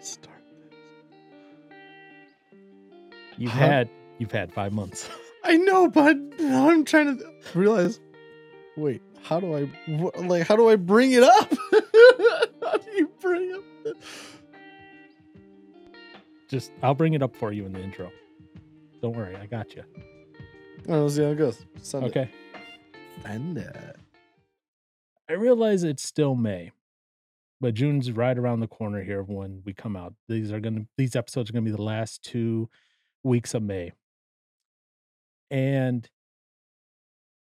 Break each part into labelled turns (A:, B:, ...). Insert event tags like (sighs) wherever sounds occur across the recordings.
A: Start this?
B: You've
A: How-
B: had you've had five months. (laughs)
A: I know, but I'm trying to realize. Wait, how do I like? How do I bring it up? (laughs) how do you bring up? The,
B: Just I'll bring it up for you in the intro. Don't worry, I got you.
A: oh, we'll see how it goes. Send it.
B: Okay.
A: Send it.
B: I realize it's still May, but June's right around the corner here when we come out. These are gonna these episodes are gonna be the last two weeks of May. And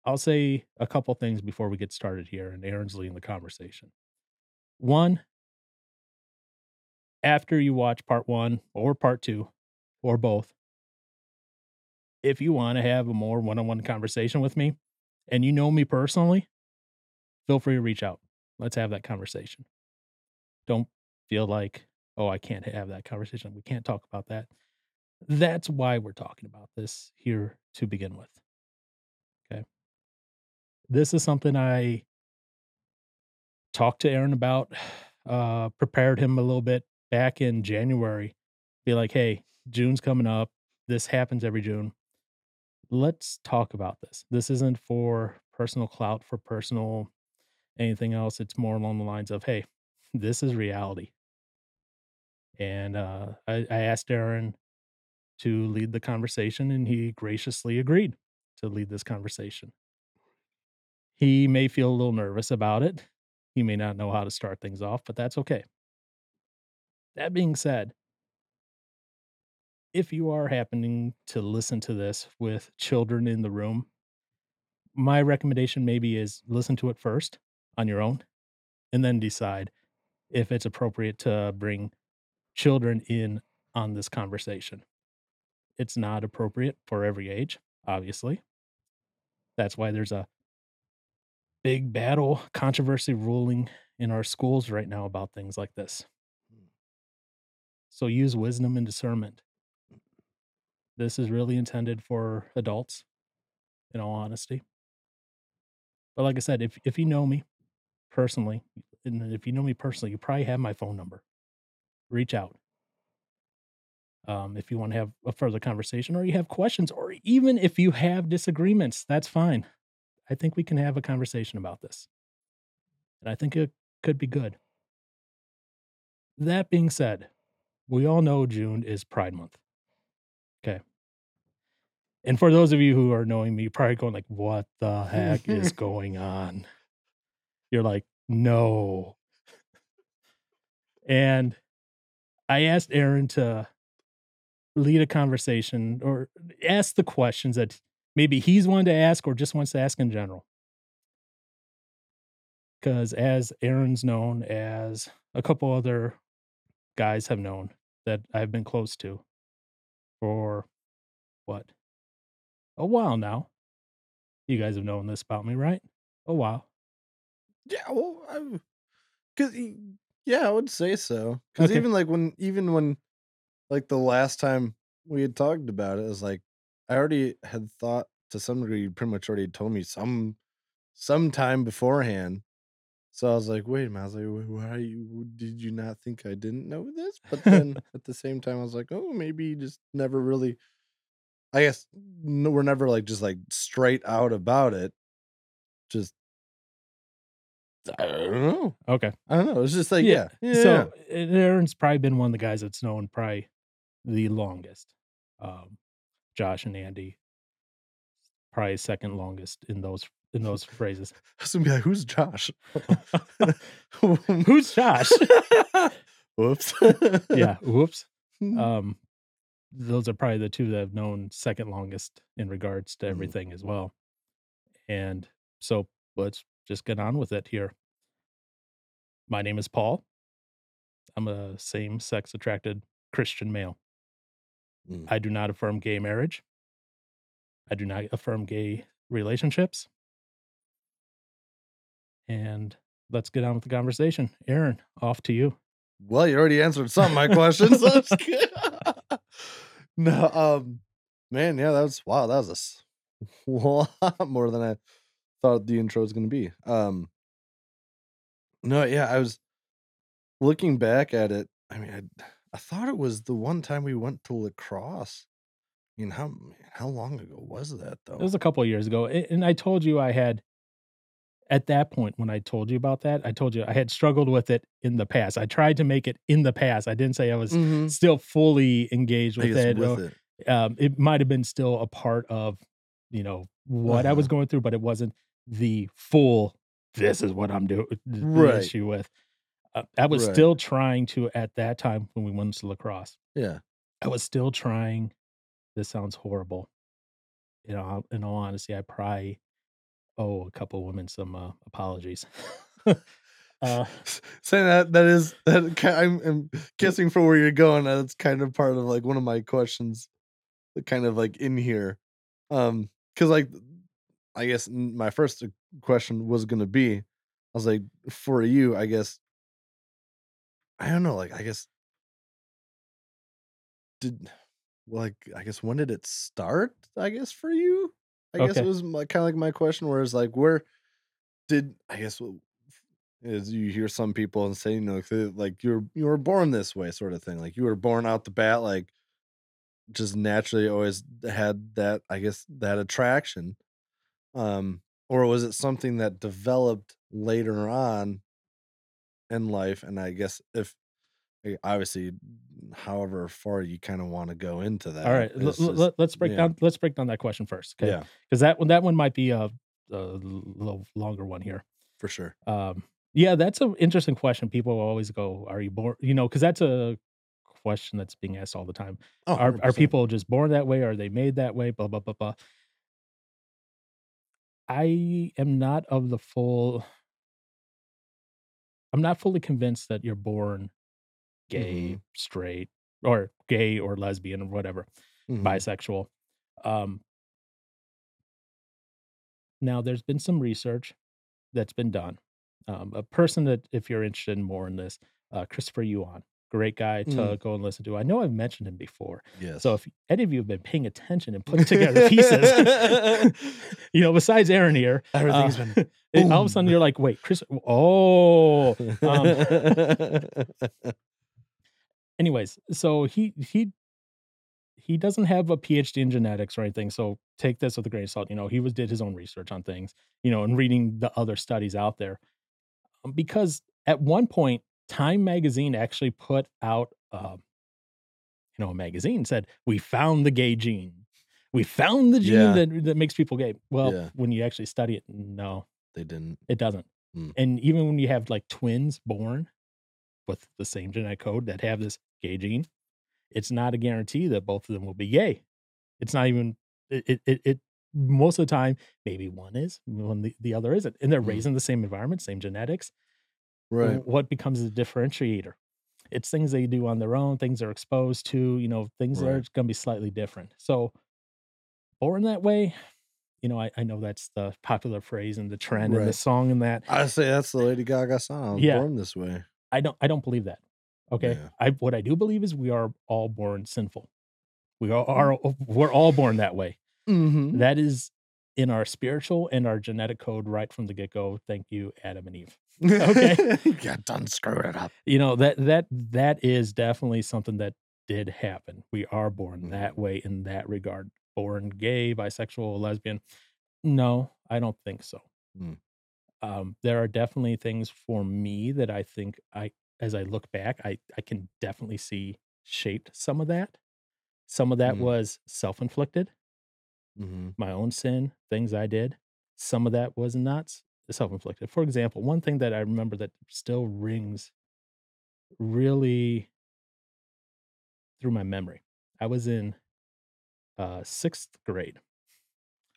B: I'll say a couple things before we get started here, and Aaron's leading the conversation. One, after you watch part one or part two, or both, if you want to have a more one-on-one conversation with me, and you know me personally, feel free to reach out. Let's have that conversation. Don't feel like, oh, I can't have that conversation. We can't talk about that. That's why we're talking about this here to begin with. Okay. This is something I talked to Aaron about, uh, prepared him a little bit back in January. Be like, hey, June's coming up. This happens every June. Let's talk about this. This isn't for personal clout, for personal anything else. It's more along the lines of, hey, this is reality. And uh, I, I asked Aaron to lead the conversation, and he graciously agreed to lead this conversation. He may feel a little nervous about it. He may not know how to start things off, but that's okay. That being said, if you are happening to listen to this with children in the room, my recommendation maybe is listen to it first on your own and then decide if it's appropriate to bring children in on this conversation. It's not appropriate for every age, obviously. That's why there's a big battle controversy ruling in our schools right now about things like this. Mm. So use wisdom and discernment. Mm. This is really intended for adults, in all honesty. But like I said, if if you know me personally, and if you know me personally, you probably have my phone number. Reach out. Um, if you want to have a further conversation or you have questions, or even if you have disagreements, that's fine. I think we can have a conversation about this. And I think it could be good. That being said, we all know June is Pride Month. Okay. And for those of you who are knowing me, you're probably going like, what the heck is (laughs) going on? You're like, no. And I asked Aaron to lead a conversation or ask the questions that maybe he's wanted to ask or just wants to ask in general. Because as Aaron's known, as a couple other guys have known that I've been close to for what? A while now. You guys have known this about me, right? A while.
A: Yeah, well, because yeah, I would say so. Because
B: Okay.
A: even like when, even when, like the last time we had talked about it, it was like I already had thought to some degree. You pretty much already told me some, sometime beforehand. So I was like, wait a minute. I was like, why you did you not think I didn't know this? But then (laughs) at the same time, I was like, oh, maybe you just never really. I guess no, we're never like just like straight out about it. Just I don't know.
B: Okay.
A: I don't know. It's just like yeah. yeah.
B: So and Aaron's probably been one of the guys that's known probably the longest. Um, Josh and Andy, probably second longest in those in those phrases. (laughs)
A: I was gonna be like, who's Josh?
B: Who's Josh? (laughs)
A: Whoops.
B: yeah. Whoops. (laughs) Um, those are probably the two that I've known second longest in regards to
A: Mhm.
B: everything as well. And so let's just get on with it here. My name is Paul. I'm a same sex attracted Christian male.
A: Mm.
B: I do not affirm gay marriage. I do not affirm gay relationships. And let's get on with the conversation. Aaron, off to you.
A: Well, you already answered some of my questions. so That's good. no, um, man, yeah, that was wow. That was a (laughs) lot more than I thought the intro was gonna be. Um, no, yeah, I was looking back at it. I mean, I, I thought it was the one time we went to lacrosse. I mean, how how long ago was that though?
B: It was a couple of years ago, and I told you I had at that point, when I told you about that, I told you I had struggled with it in the past. I tried to make it in the past. I didn't say I was
A: Mhm.
B: still fully engaged with it,
A: with
B: or,
A: it.
B: um, it might have been still a part of, you know, what I was
A: Uh-huh.
B: going through, but it wasn't the full, "This is what I'm doing,"
A: Right.
B: issue with. Uh, I was
A: Right.
B: still trying to at that time when we went to lacrosse,
A: Yeah.
B: I was still trying this sounds horrible. You know, in all honesty, I probably owe a couple women some, uh, apologies. (laughs) Uh
A: saying that that is that I'm I'm guessing for where you're going, that's kind of part of, like, one of my questions, that kind of, like, in here. um, because like, I guess my first, uh, question was gonna be, I was like, for you, I guess I don't know, like, I guess did like, I guess when did it start, I guess, for you? I guess it was my kinda like my question where it's like, where did I guess, as you hear some people and say, you know, like, "You're you were born this way," sort of thing, like, you were born out the bat, like just naturally always had that, I guess, that attraction. Um, or was it something that developed later on in life? And I guess if eh, obviously, however far you kinda wanna go into that,
B: Alright, l
A: it's
B: l
A: just
B: let let's break
A: yeah.
B: down let's break down that question first, 'kay?
A: Yeah.
B: 'Cause that one that one might be a, a little longer one here.
A: For sure.
B: Um, yeah, that's an interesting question. People always go, "Are you born" you know because that's a question that's being asked all the time.
A: Oh,
B: "Are are people just born that way? Are they made that way? Blah, blah, blah, blah." I am not of the full I'm not fully convinced that you're born gay,
A: Mhm.
B: straight, or gay or lesbian or whatever,
A: Mhm.
B: bisexual. Um now there's been some research that's been done. Um, a person that if you're interested in more in this, uh, Christopher Yuan, great guy
A: Mm.
B: to go and listen to. I know I've mentioned him before. So if any of you have been paying attention and putting together (laughs) pieces, (laughs) you know, besides Aaron here, uh,
A: been (laughs)
B: and all of a sudden you're like, "Wait, Chris oh." Um anyways, so he he he doesn't have a PhD in genetics or anything, so take this with a grain of salt, you know, he was did his own research on things, you know, and reading the other studies out there. Um, because at one point, Time Magazine actually put out, um you know, a magazine said, "We found the gay gene. We found the gene
A: Yeah.
B: that that makes people gay." Well,
A: Yeah.
B: when you actually study it, no,
A: They didn't.
B: it doesn't.
A: Mm.
B: And even when you have, like, twins born with the same genetic code that have this gay gene, it's not a guarantee that both of them will be gay. It's not even it it it most of the time, maybe one is, when the the other isn't, and they're
A: Mm.
B: raised in the same environment, same genetics.
A: Right.
B: what becomes the differentiator? It's things they do on their own, things they're exposed to, you know, things that are gonna be slightly different. So, born that way, you know, I I know that's the popular phrase and the trend and the song and that.
A: I say that's the Lady Gaga song, "I was
B: Yeah.
A: born this way."
B: I don't I don't believe that, okay?
A: Yeah.
B: I what I do believe is we are all born sinful. We all
A: Mm.
B: are we're all born that way.
A: Mhm.
B: That is in our spiritual and our genetic code right from the get-go. Thank you, Adam and Eve. (laughs) Okay?
A: Yeah, done screwed it up.
B: You know, that that that is definitely something that did happen. We are born that
A: Mhm.
B: way in that regard. Born gay, bisexual, lesbian. No, I don't think so.
A: Mm.
B: Um, there are definitely things for me that I think I as I look back, I I can definitely see shaped some of that. Some of that
A: Mm.
B: was self-inflicted.
A: Mhm.
B: My own sin, things I did. Some of that was not s self-inflicted. For example, one thing that I remember that still rings really through my memory. I was in, uh, 6th grade.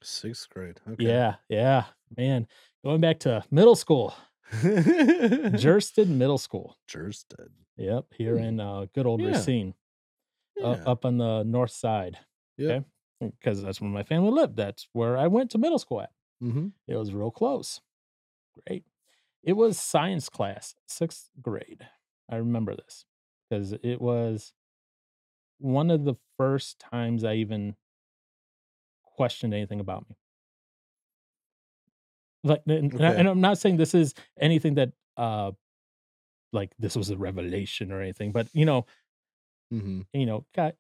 A: 6th grade, okay.
B: Yeah, yeah, man, going back to middle school. (laughs) Jerstad Middle School.
A: Jerstad.
B: Yep, here
A: Hmm.
B: in, uh, good old
A: Yeah.
B: Racine.
A: Yeah.
B: up on the north side,
A: Yep.
B: okay? 'Cause that's where my family lived, that's where I went to middle school at.
A: Mhm.
B: It was real close. Great. It was science class, 6th grade. I remember this because it was one of the first times I even questioned anything about me. Like, and
A: Okay.
B: and I'm not saying this is anything that, uh, like, this was a revelation or anything, but, you know
A: Mhm.
B: You know, got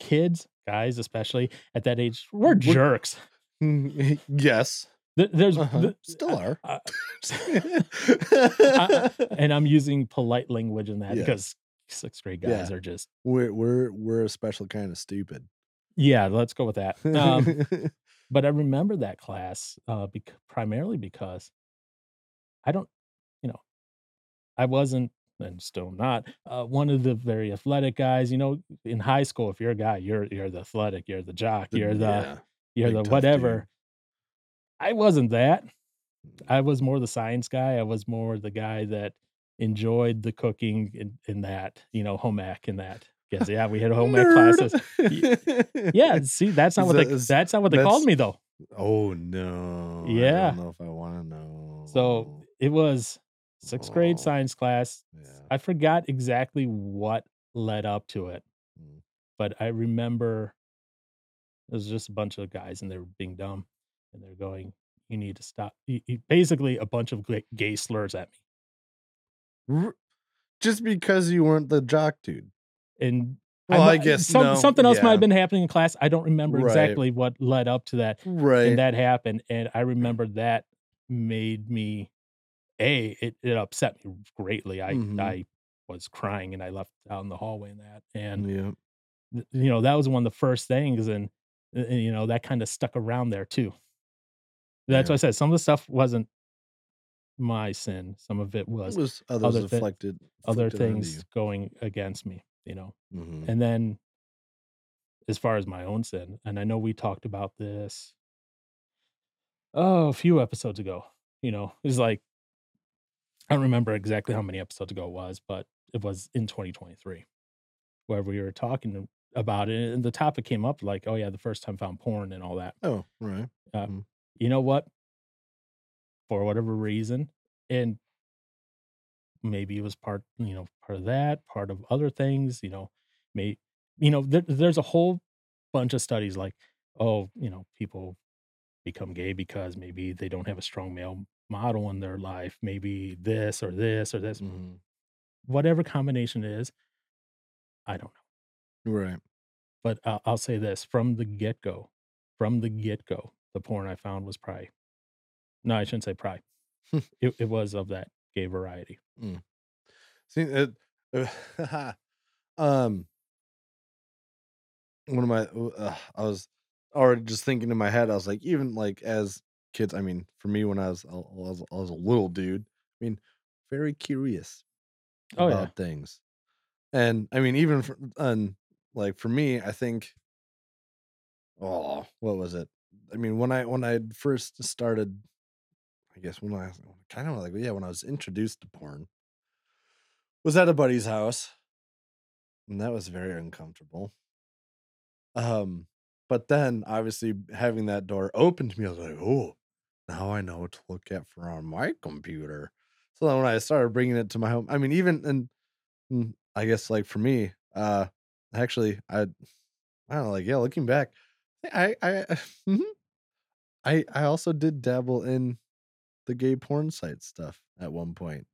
B: kids, guys, especially at that age, we're
A: Would
B: jerks. (laughs)
A: yes.
B: There's
A: Uh-huh.
B: the
A: Still
B: uh,
A: are.
B: uh, I (laughs) and I'm using polite language in that
A: Yeah.
B: because 6th grade guys
A: Yeah.
B: are just
A: We're we're we're a special kind of stupid.
B: Yeah, let's go with that. Um, (laughs) but I remember that class, uh, bec primarily because I don't you know, I wasn't, and still not, uh, one of the very athletic guys, you know, in high school, if you're a guy, you're you're the athletic, you're the jock, you're the
A: yeah,
B: you're the
A: tough dude.
B: whatever. I wasn't that. I was more the science guy, I was more the guy that enjoyed the cooking in, and that, you know, home ec and that. 'Cause, yeah, we had (laughs) home ec classes. (laughs) Yeah, see, that's not what they that's not what they called me, though.
A: Oh, no.
B: Yeah.
A: I don't know if I wanna know.
B: So, it was 6th grade
A: Oh,
B: science class.
A: yeah.
B: I forgot exactly what led up to it,
A: Mm.
B: but I remember it was just a bunch of guys, and they were being dumb, and they're going, "You need to stop" y y basically a bunch of gay slurs at me.
A: Just because you weren't the jock dude.
B: And
A: Well,
B: I'm
A: I guess
B: some
A: no,
B: something else might have been happening in class, I don't remember
A: Right.
B: exactly what led up to that,
A: Right.
B: and that happened, and I (clears throat) remember that made me A, it it upset me greatly, I
A: Mhm.
B: I was crying, and I left out in the hallway and that, and
A: Yep.
B: th you know, that was one of the first things, and and and, you know, that kinda stuck around there too. That's why I said some of the stuff wasn't my sin, some of it
A: It
B: was
A: was others
B: other thi
A: afflicted
B: other things going against me, you know?
A: Mhm.
B: And then as far as my own sin, and I know we talked about this oh, a few episodes ago, you know, it's like I don't remember exactly how many episodes ago it was, but it was in 2023 where we were talking about it, and the topic came up like, "Oh, yeah, the first time found porn and all that."
A: Oh, right.
B: Uh,
A: Mhm.
B: you know what? For whatever reason, and maybe it was part you know, part of that, part of other things, you know, may you know, there there's a whole bunch of studies like, oh, you know, people become gay because maybe they don't have a strong male model in their life, maybe this or this or this.
A: Mhm.
B: Whatever combination it is, I don't know.
A: Right.
B: But I'll I'll say this, from the get-go from the get-go, the porn I found was probably no, I shouldn't say probably. (laughs) It it was of that gay variety.
A: Mm. See, it (laughs) um one of my uh, I was already just thinking in my head, I was like, even, like, as kids I mean, for me, when I was a I was I was a little dude, I mean, very curious
B: Oh, yeah.
A: about things. And, I mean, even for and, like, for me, I think oh, what was it? I mean, when I when I'd first started I guess when I kinda like yeah, when I was introduced to porn was at a buddy's house, and that was very uncomfortable. Um, but then, obviously, having that door open to me, I was like, "Oh, now I know what to look at for on my computer." So then when I started bringing it to my home I mean, even and, mm, I guess, like, for me, uh, actually, I I don't know, like, yeah, looking back, I I (laughs) mhm. I I also did dabble in the gay porn site stuff at one point.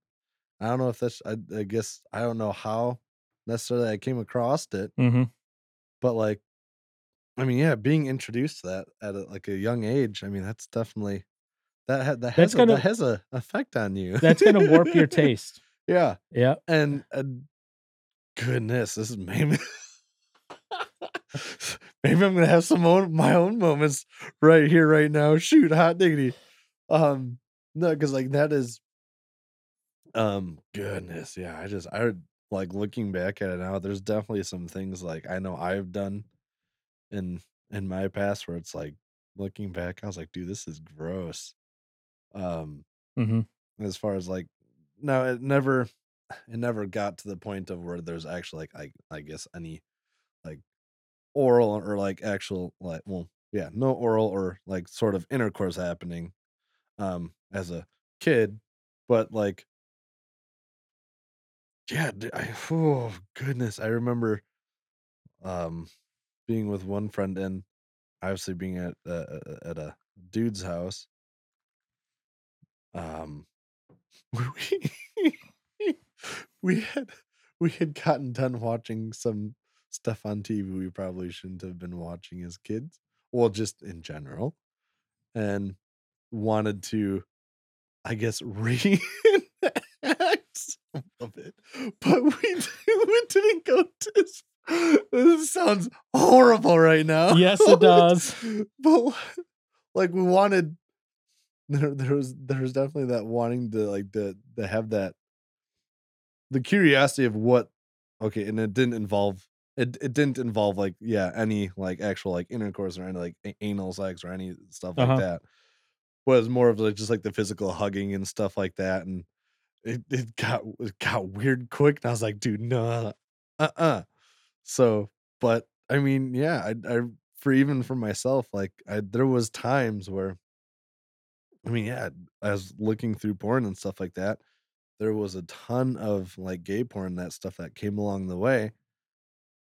A: I don't know if that's I I guess I don't know how necessarily I came across it
B: Mhm.
A: but, like I mean, yeah, being introduced to that at a like, a young age, I mean, that's definitely that ha that
B: That's
A: has a
B: gonna
A: that has a effect on you.
B: that's gonna warp your (laughs) taste.
A: Yeah,
B: Yeah.
A: and and goodness, this is maybe (laughs) maybe I'm gonna have some own my own moments right here, right now. Shoot, hot diggity. Um, no, because like, that is um, goodness, yeah, I just I would like, looking back at it now, there's definitely some things, like, I know I've done in in my past where it's like, looking back, I was like, "Dude, this is gross." Um,
B: Mhm.
A: as far as, like no, it never (sighs) it never got to the point of where there's actually, like, I I guess, any, like, oral or, like, actual, like well, yeah, no oral or, like, sort of intercourse happening, um, as a kid, but, like yeah, I oh, goodness, I remember, um, being with one friend and obviously being at a at a dude's house um, (laughs) we we had we had gotten done watching some stuff on TV we probably shouldn't have been watching as kids. Well, just in general. And wanted to, I guess, (laughs) some of it. But we, (laughs) we didn't go to this sounds horrible right now.
B: Yes, it does.
A: but like we wanted there, there was there was definitely that wanting to like to to have that the curiosity of what okay and it didn't involve it, it didn't involve like yeah any like actual like intercourse or any like anal sex or any stuff like
B: Uh-huh.
A: that was more of like just like the physical hugging and stuff like that and it, it got it got weird quick and i was like dude no uh-uh so but i mean yeah i i for even for myself like i there was times where i mean yeah i was looking through porn and stuff like that there was a ton of like gay porn that stuff that came along the way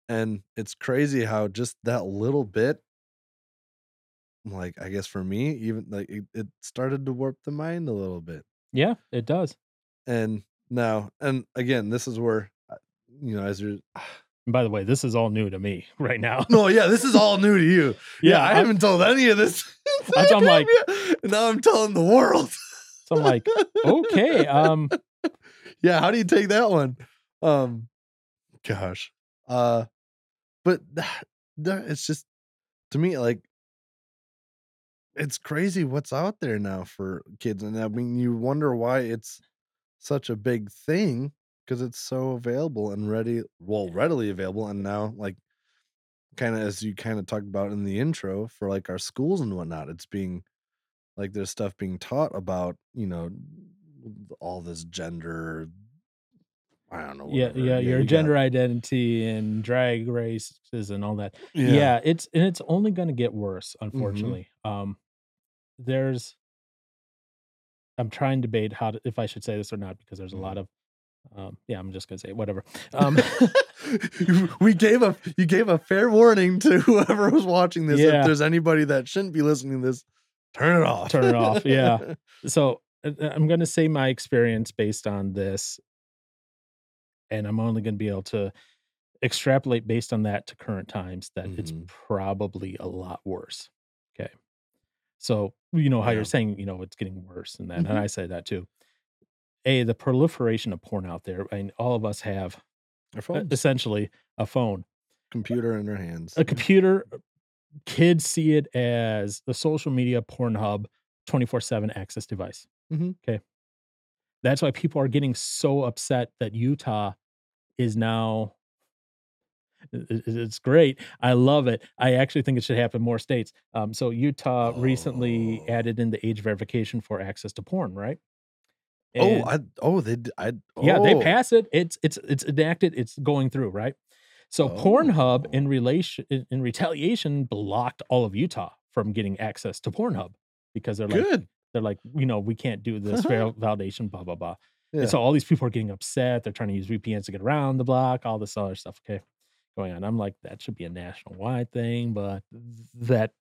A: and it's crazy how just that little bit like i guess for me even like it, it started to warp the mind a little bit
B: Yeah, it does.
A: and now and again this is where uh, you know as you're (sighs)
B: And by the way, this is all new to me (laughs) right now.
A: no yeah this is all new to you (laughs) yeah, i
B: I'm-
A: haven't told any of this (laughs)
B: I'm like-
A: and (laughs) now i'm telling the world.
B: So I'm like, okay, um, (laughs)
A: yeah how do you take that one? Um gosh uh but that, that it's just to me like it's crazy what's out there now for kids and i mean you wonder why it's such a big thing because it's so available and ready well readily available and now like kind of as you kind of talked about in the intro for like our schools and whatnot it's being like there's stuff being taught about you know all this gender i don't know
B: yeah,
A: whatever.
B: yeah, your
A: you got-
B: gender identity and drag races and all that. Yeah, it's and it's only going to get worse,
A: Mm-hmm.
B: unfortunately. Um, there's, I'm trying to debate how to, if I should say this or not because there's a lot of, um, yeah, I'm just gonna say it, whatever. Um, (laughs)
A: we gave a you gave a fair warning to (laughs) whoever was watching this.
B: Yeah.
A: If there's anybody that shouldn't be listening to this, turn it off.
B: Turn it off, yeah. (laughs) so uh, uh, I'm gonna say my experience based on this, and I'm only gonna be able to extrapolate based on that to current times that it's
A: Mhm.
B: probably a lot worse. Okay. So you know how
A: Yeah.
B: you're saying, you know, it's getting worse and that,
A: Mhm.
B: and I say that too. A, the proliferation of porn out there, and all of us have essentially a phone,
A: computer in our hands.
B: a computer. Kids see it as the social media porn hub, 24 7 access device.
A: Mhm.
B: Okay. That's why people are getting so upset that Utah is now. It's great. I love it. I actually think it should happen more states. Um, so Utah recently
A: Oh.
B: added in the age verification for access to porn, right?
A: Oh, I oh they I
B: yeah, they
A: oh.
B: pass it. It's it's it's enacted. It's going through, right? So Pornhub oh. in
A: Oh.
B: relation in, in retaliation blocked all of Utah from getting access to Pornhub because they're like
A: Good.
B: they're like you know we can't do this (laughs) validation blah blah blah.
A: Yeah.
B: And so all these people are getting upset. They're trying to use VPNs to get around the block. All this other stuff. Okay, going on. I'm like that should be a national wide thing, but that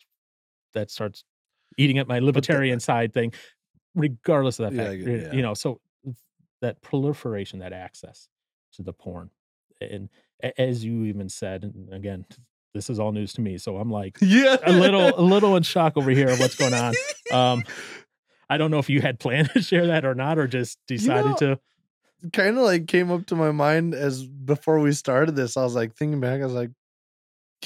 B: that starts eating at my libertarian side thing. Regardless of that fact,
A: get-
B: y-
A: yeah.
B: you know, so that proliferation, that access to the porn, and as you even said, and again, this is all news to me. So I'm like
A: yeah.
B: a little, a little in shock over here of what's going on. Um, (laughs) I don't know if you had planned (laughs) to share that or not, or just decided
A: know,
B: to.
A: kind of like came up to my mind as before we started this. I was like thinking back. I was like,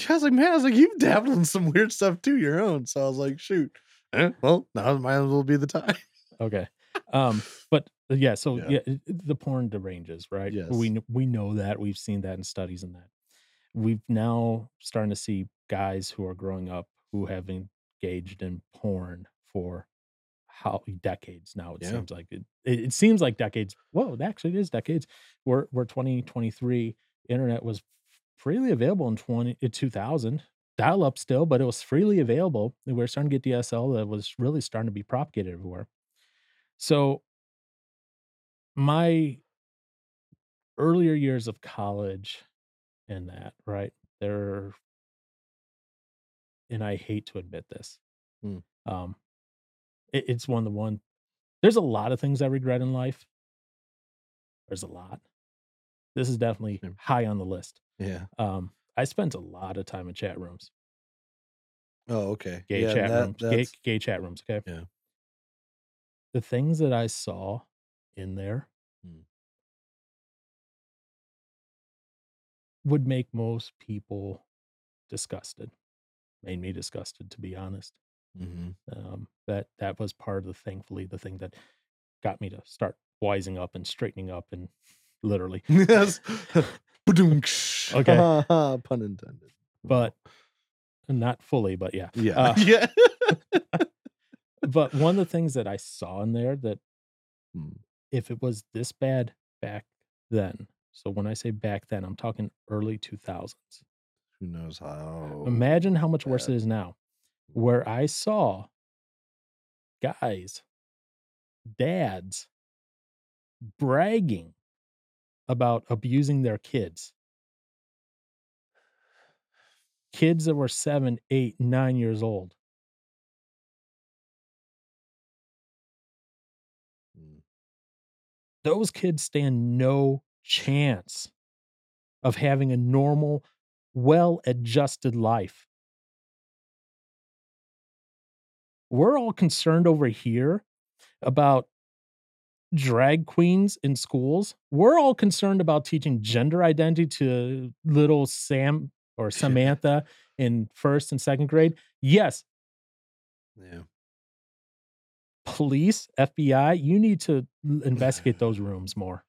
A: I was like, man, I was like, you've dabbled in some weird stuff too, your own. So I was like, shoot. Eh, well, now might as well be the time.
B: Okay. Um, but Uh, yeah, so
A: Yeah.
B: yeah, it- it- the porn deranges, right?
A: Yes.
B: We we know that we've seen that in studies and that we've now starting to see guys who are growing up who have engaged in porn for how decades now. It
A: Yeah.
B: seems like it, it. It seems like decades. Whoa, it actually is decades. We're we're 2023. Internet was freely available in 20 2000 dial up still, but it was freely available. And we're starting to get DSL that was really starting to be propagated everywhere. So my earlier years of college and that, right? There and I hate to admit this.
A: Hmm.
B: Um it, it's one of the one there's a lot of things I regret in life. There's a lot. This is definitely high on the list.
A: Yeah.
B: Um, I spent a lot of time in chat rooms.
A: Oh, okay.
B: Gay
A: Yeah,
B: chat
A: that
B: rooms, gay gay chat rooms, okay?
A: Yeah.
B: The things that I saw in there
A: Mm.
B: would make most people disgusted. Made me disgusted, to be honest.
A: Mhm.
B: Um, that that was part of the thankfully, the thing that got me to start wising up and straightening up and (laughs) literally. (laughs)
A: Yes. (laughs)
B: Okay.
A: Pun intended.
B: But not fully, but yeah.
A: Yeah.
B: Uh,
A: yeah.
B: but one of the things that I saw in there that
A: Mm.
B: If it was this bad back then, so when I say back then, I'm talking early 2000s.
A: Who knows how
B: Imagine how much worse it is now, where I saw guys, dads bragging about abusing their kids. Kids that were seven, eight, nine years old. Those kids stand no chance of having a normal, well adjusted life. We're all concerned over here about drag queens in schools. We're all concerned about teaching gender identity to little Sam or (laughs) Samantha in first and second grade. Yes,
A: Yeah.
B: Police, FBI, you need to investigate (sighs) those rooms more.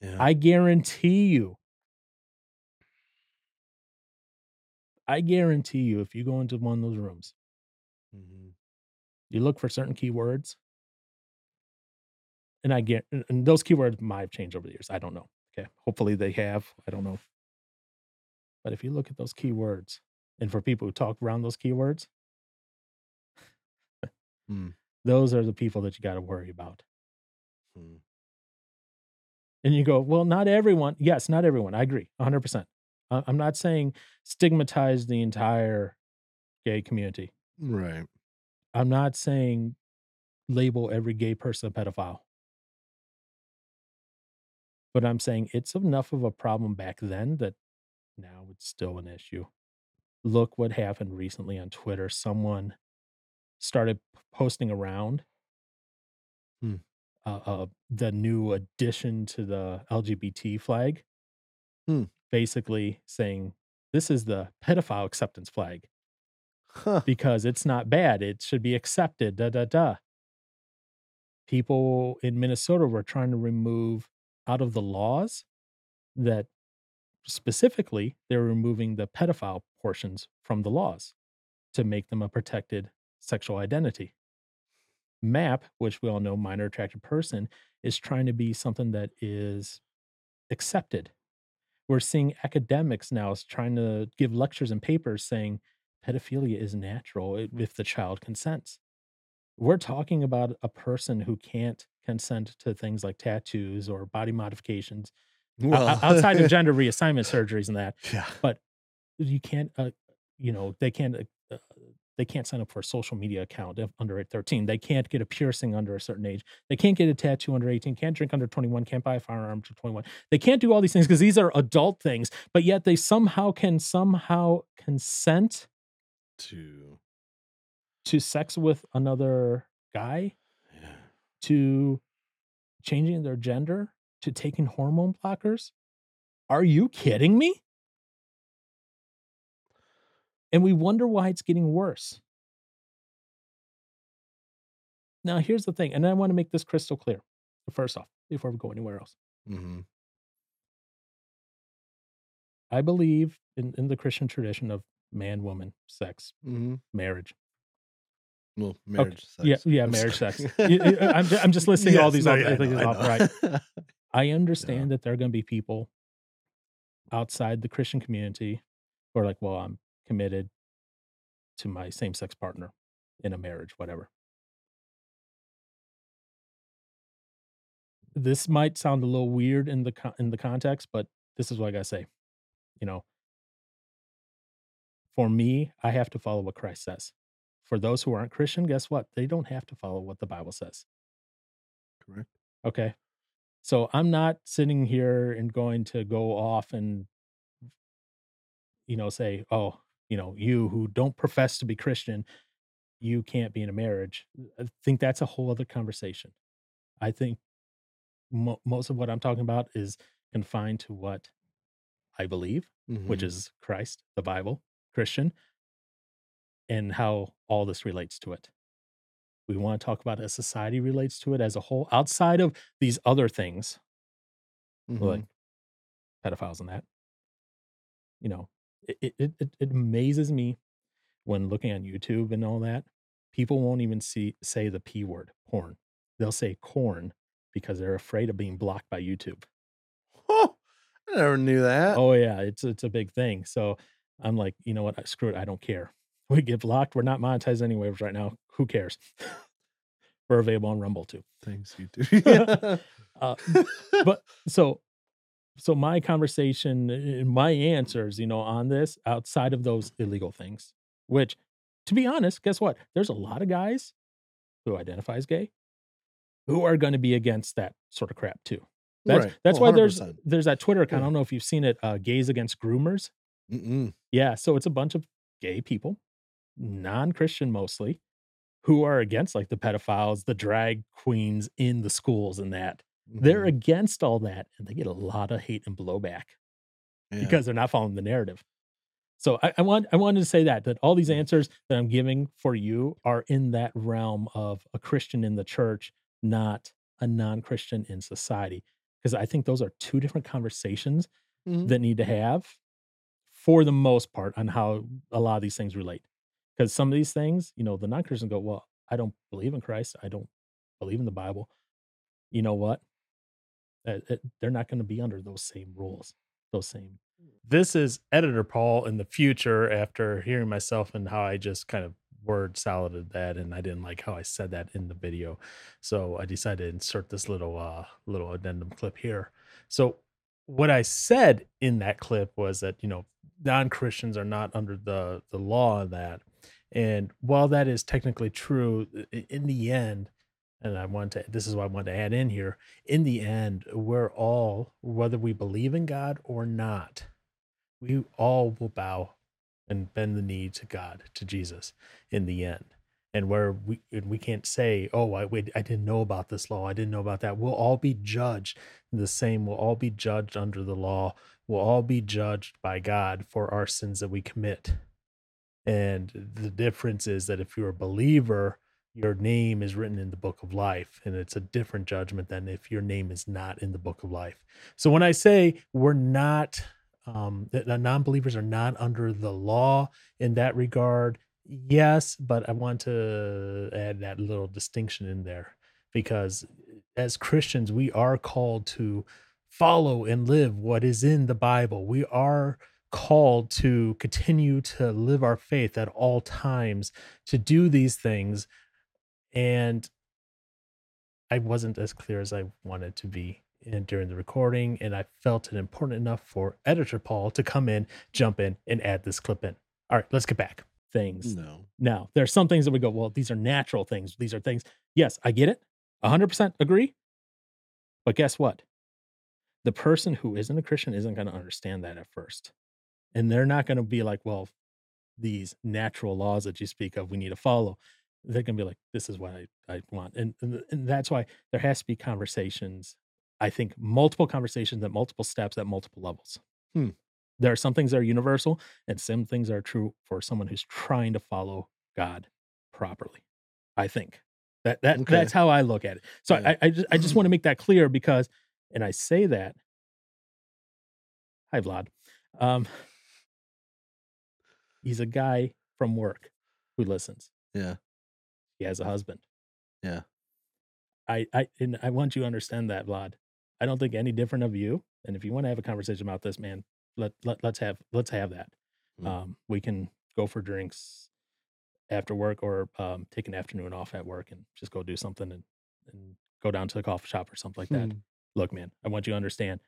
A: Yeah.
B: I guarantee you. I guarantee you, if you go into one of those rooms,
A: Mhm.
B: you look for certain keywords, and I get, and and those keywords might have changed over the years. I don't know. Okay, hopefully they have. I don't know. But if you look at those keywords, and for people who talk around those keywords,
A: Mm.
B: Those are the people that you got to worry about.
A: Mm.
B: And you go, well, not everyone. Yes, not everyone. I agree, 100%. I'm not saying stigmatize the entire gay community.
A: Right.
B: I'm not saying label every gay person a pedophile. But I'm saying it's enough of a problem back then that now it's still an issue. Look what happened recently on Twitter. Someone started posting around
A: Hmm.
B: uh, uh, the new addition to the LGBT flag,
A: Hmm.
B: basically saying this is the pedophile acceptance flag
A: Huh.
B: because it's not bad. It should be accepted. Da da da. People in Minnesota were trying to remove out of the laws that specifically they were removing the pedophile portions from the laws to make them a protected sexual identity. MAP, which we all know, minor attracted person, is trying to be something that is accepted. We're seeing academics now is trying to give lectures and papers saying pedophilia is natural if the child consents. We're talking about a person who can't consent to things like tattoos or body modifications
A: Well,
B: outside of gender (laughs) reassignment surgeries and that.
A: yeah.
B: But you can't, uh, you know, they can't. They can't sign up for a social media account under 13. They can't get a piercing under a certain age. They can't get a tattoo under 18. Can't drink under 21. Can't buy a firearm to 21. They can't do all these things because these are adult things. But yet they somehow can somehow consent
A: To
B: to sex with another guy,
A: yeah.
B: to changing their gender, to taking hormone blockers. Are you kidding me? And we wonder why it's getting worse. Now, here's the thing, and I want to make this crystal clear. First off, before we go anywhere else,
A: hmm
B: I believe in, in the Christian tradition of man, woman, sex,
A: hmm
B: marriage.
A: Well, marriage.
B: Yeah,
A: sex.
B: yeah,
A: I'm
B: marriage,
A: sorry.
B: sex. (laughs) I'm I'm just listing all these
A: no,
B: off-
A: yeah, I know,
B: off, (laughs)
A: I know.
B: I understand that there are going to be people outside the Christian community who are like, well, I'm committed to my same sex partner in a marriage, whatever. This might sound a little weird in the con- in the context, but this is what I gotta say. You know, for me, I have to follow what Christ says. For those who aren't Christian, guess what? They don't have to follow what the Bible says.
A: Correct.
B: Okay. So I'm not sitting here and going to go off and you know, say, "Oh, you know, you who don't profess to be Christian, you can't be in a marriage." I think that's a whole other conversation. I think mo- most of what I'm talking about is confined to what I believe, which
A: Mhm.
B: is Christ, the Bible, Christian, and how all this relates to it. We want to talk about as society relates to it as a whole, outside of these other things like
A: Mhm.
B: pedophiles and that. You know, it it it, it amazes me when looking on YouTube and all that. People won't even see say the p word, porn. They'll say corn because they're afraid of being blocked by YouTube.
A: Oh, I never knew that.
B: Oh yeah, it's it's a big thing. So I'm like, you know what? Screw it. I don't care. (laughs) We get blocked. We're not monetized anyways right now. Who cares? (laughs) We're available on Rumble too.
A: Thanks, (laughs) you too.
B: Uh, but so so my conversation my answers, you know, on this outside of those illegal things, which to be honest, guess what? There's a lot of guys who identify as gay who are going to be against that sort of crap too. That's
A: Right.
B: that's
A: Oh,
B: why there's there's that Twitter account. I don't know if you've seen it, uh, gays against groomers.
A: Mm-mm.
B: Yeah, so it's a bunch of gay people, non-Christian mostly, who are against like the pedophiles, the drag queens in the schools and that. They're
A: Mhm.
B: against all that and they get a lot of hate and blowback
A: Yeah.
B: because they're not following the narrative. So I, I want I wanted to say that that all these answers that I'm giving for you are in that realm of a Christian in the church, not a non-Christian in society. Because I think those are two different conversations
A: Mhm.
B: that need to have for the most part on how a lot of these things relate. Because some of these things, you know, the non-Christian go, Well, I don't believe in Christ. I don't believe in the Bible. You know what? Uh, uh, they're not going to be under those same rules, those same this is editor Paul in the future after hearing myself and how I just kind of word saladed that and I didn't like how I said that in the video. So I decided to insert this little uh little addendum clip here. So what I said in that clip was that, you know, non-Christians are not under the the law of that. And while that is technically true, in the end, and I want to this is what I want to add in here, in the end, we're all, whether we believe in God or not, we all will bow and bend the knee to God, to Jesus in the end. And where we and we can't say, "Oh, I wait, I didn't know about this law. I didn't know about that." We'll all be judged the same. We'll all be judged under the law. We'll all be judged by God for our sins that we commit. And the difference is that if you're a believer, your name is written in the book of life, and it's a different judgment than if your name is not in the book of life. So when I say we're not, um, that non-believers are not under the law in that regard, yes, but I want to add that little distinction in there because as Christians, we are called to follow and live what is in the Bible. We are called to continue to live our faith at all times, to do these things. And I wasn't as clear as I wanted to be in, during the recording, and I felt it important enough for editor Paul to come in, jump in, and add this clip in. All right, let's get back. Things.
A: No.
B: Now, there are some things that we go, well, these are natural things. These are things. Yes, I get it. 100% agree. But guess what? The person who isn't a Christian isn't going to understand that at first. And they're not going to be like, well, these natural laws that you speak of, we need to follow. They're going to be like, this is what I, I want. And, and, and that's why there has to be conversations. I think multiple conversations at multiple steps at multiple levels.
A: Hmm.
B: There are some things that are universal, and some things are true for someone who's trying to follow God properly. I think that that
A: Okay.
B: that's how I look at it. So
A: Yeah.
B: I I just, I just want (clears throat) to make that clear because, and I say that. Hi Vlad, um, he's a guy from work who listens.
A: Yeah.
B: He has a husband.
A: Yeah.
B: I I and I want you to understand that Vlad. I don't think any different of you. And if you want to have a conversation about this, man, let, let let's have let's have that.
A: Mm.
B: Um, we can go for drinks after work or um, take an afternoon off at work and just go do something and, and go down to the coffee shop or something like that.
A: Hmm.
B: Look, man, I want you to understand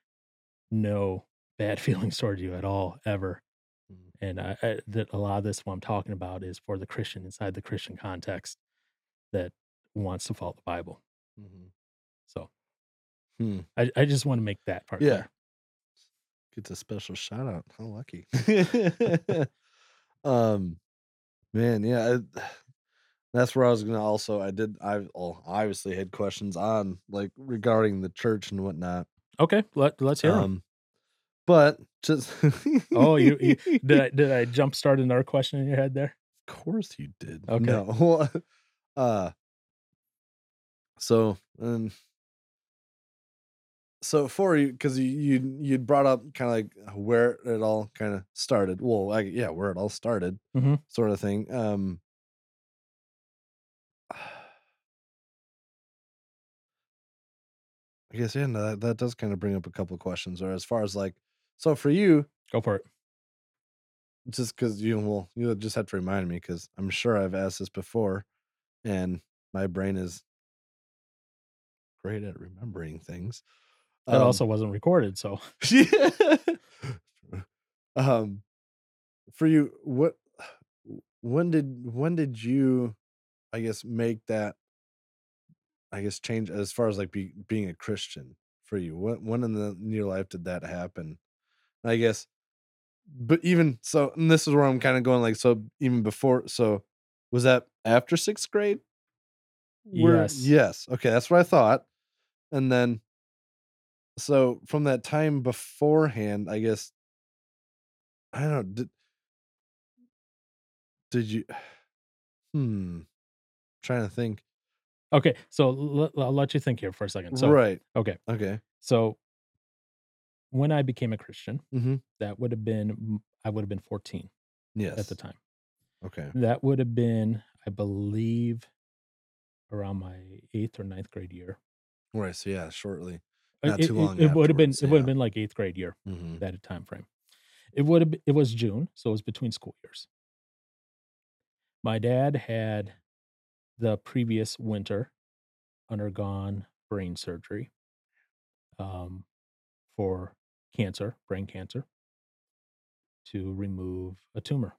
B: no bad (laughs) feelings toward you at all, ever.
A: Mm.
B: And I, I, that a lot of this, what I'm talking about, is for the Christian inside the Christian context that wants to follow the Bible.
A: Mhm.
B: So
A: Hmm.
B: I, I just want to make that part
A: Yeah.
B: clear.
A: Gets a special shout out. How lucky. (laughs) (laughs) um, man, yeah, I, (sighs) that's where I was gonna also. I did. I well, obviously had questions on like regarding the church and whatnot.
B: Okay, let let's hear
A: Um, but just
B: Oh, you, you (laughs) did I did I jump start another question in your head there?
A: Of course you did.
B: Okay.
A: No. Uh so um so for you because you you you'd brought up kind of like where it all kind of started. Well, like yeah, where it all started,
B: Mhm.
A: sort of thing. Um I guess yeah, no, that, that does kind of bring up a couple of questions. Or as far as like, so for you,
B: Go for it.
A: just because you will you just have to remind me because I'm sure I've asked this before, and my brain is great at remembering things.
B: That
A: Um,
B: also wasn't recorded, so (laughs)
A: yeah. um, for you, what? When did when did you, I guess, make that? I guess change as far as like be, being a Christian for you. When when in the in your life did that happen? I guess, but even so, and this is where I'm kind of going. Like, so even before, so was that after sixth grade? Where-
B: yes.
A: Yes. Okay, that's what I thought. And then, so from that time beforehand, I guess, I don't know. Did, did you? (sighs) Hmm. Trying to think.
B: Okay, so l- I'll let you think here for a second. So
A: right.
B: okay,
A: Okay.
B: so when I became a Christian,
A: Mm-hmm.
B: that would have been I would have been 14
A: Yes.
B: at the time.
A: Okay.
B: That would have been, I believe, around my eighth or ninth grade year.
A: Right. So yeah, shortly.
B: Uh,
A: Not
B: it,
A: too long
B: It, would have been. It would have
A: yeah.
B: been like eighth grade year.
A: Mm-hmm.
B: That time frame. It would have. It was June, so it was between school years. My dad had the previous winter undergone brain surgery um, for cancer, brain cancer, to remove a tumor.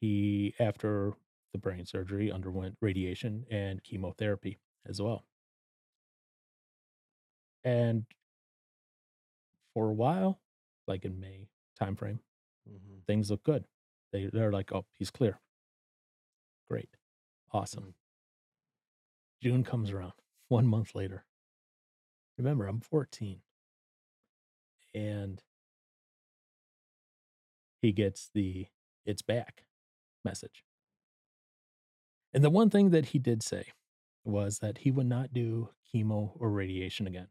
B: He, after the brain surgery, underwent radiation and chemotherapy as well. And for a while, like in May timeframe,
A: Mm-hmm.
B: things look good. They they're like, oh, he's clear. Great. Awesome. June comes around, (laughs) one month later. Remember, I'm 14. And he gets the it's back message. And the one thing that he did say was that he would not do chemo or radiation again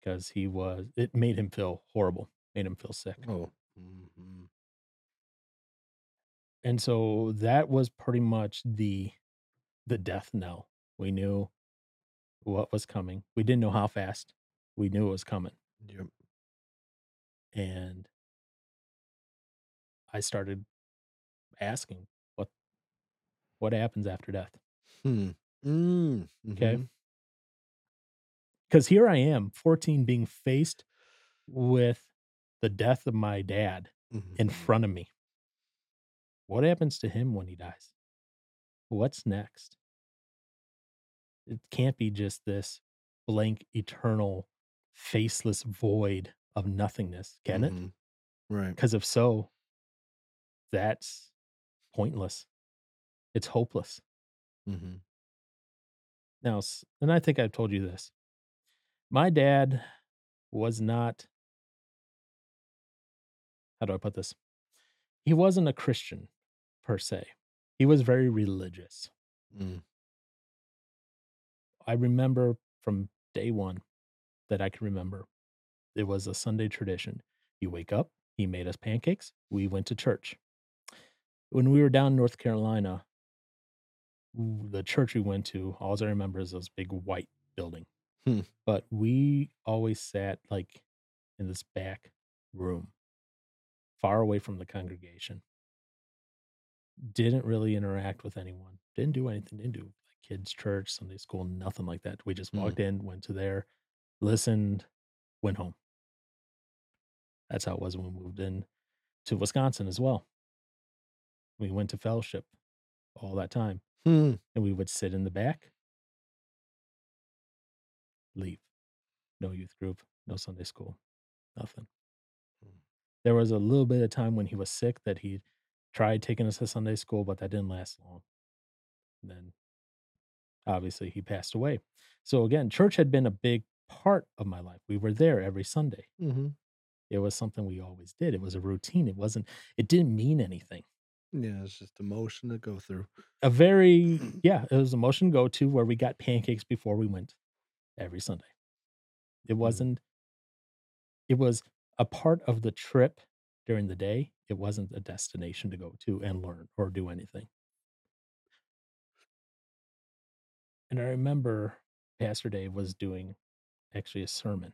B: because he was, it made him feel horrible, made him feel sick.
A: Oh. Mm-hmm.
B: and so that was pretty much the the death knell we knew what was coming we didn't know how fast we knew it was coming
A: Yep.
B: and i started asking what what happens after death
A: Hmm. Mm.
B: Okay.
A: mhm.
B: because here i am 14 being faced with the death of my dad in
A: Mhm.
B: front of me what happens to him when he dies what's next it can't be just this blank eternal faceless void of nothingness can it
A: Mhm. Right.
B: because if so that's pointless it's hopeless
A: Mm-hmm.
B: now and i think i've told you this my dad was not how do i put this he wasn't a christian per se he was very religious
A: Mm.
B: I remember from day one that I can remember, it was a Sunday tradition. You wake up, he made us pancakes, we went to church. When we were down in North Carolina, the church we went to, all I remember is this big white building.
A: Hmm.
B: But we always sat like in this back room, far away from the congregation. Didn't really interact with anyone. Didn't do anything. Didn't do like kids' church, Sunday school, nothing like that. We just
A: Hmm.
B: walked in, went to there, listened, went home. That's how it was when we moved in to Wisconsin as well. We went to fellowship all that time,
A: Hmm.
B: and we would sit in the back, leave. No youth group, no Sunday school. Nothing.
A: Mm.
B: There was a little bit of time when he was sick that he tried taking us to Sunday school, but that didn't last long. Then obviously he passed away. So again, church had been a big part of my life. We were there every Sunday.
A: Mhm.
B: It was something we always did. It was a routine. It wasn't it didn't mean anything.
A: Yeah, it's just emotion to go through.
B: A very (clears throat) yeah, it was a motion go to where we got pancakes before we went every Sunday. It mm. wasn't it was a part of the trip during the day. It wasn't a destination to go to and learn or do anything. And I remember Pastor Dave was doing actually a sermon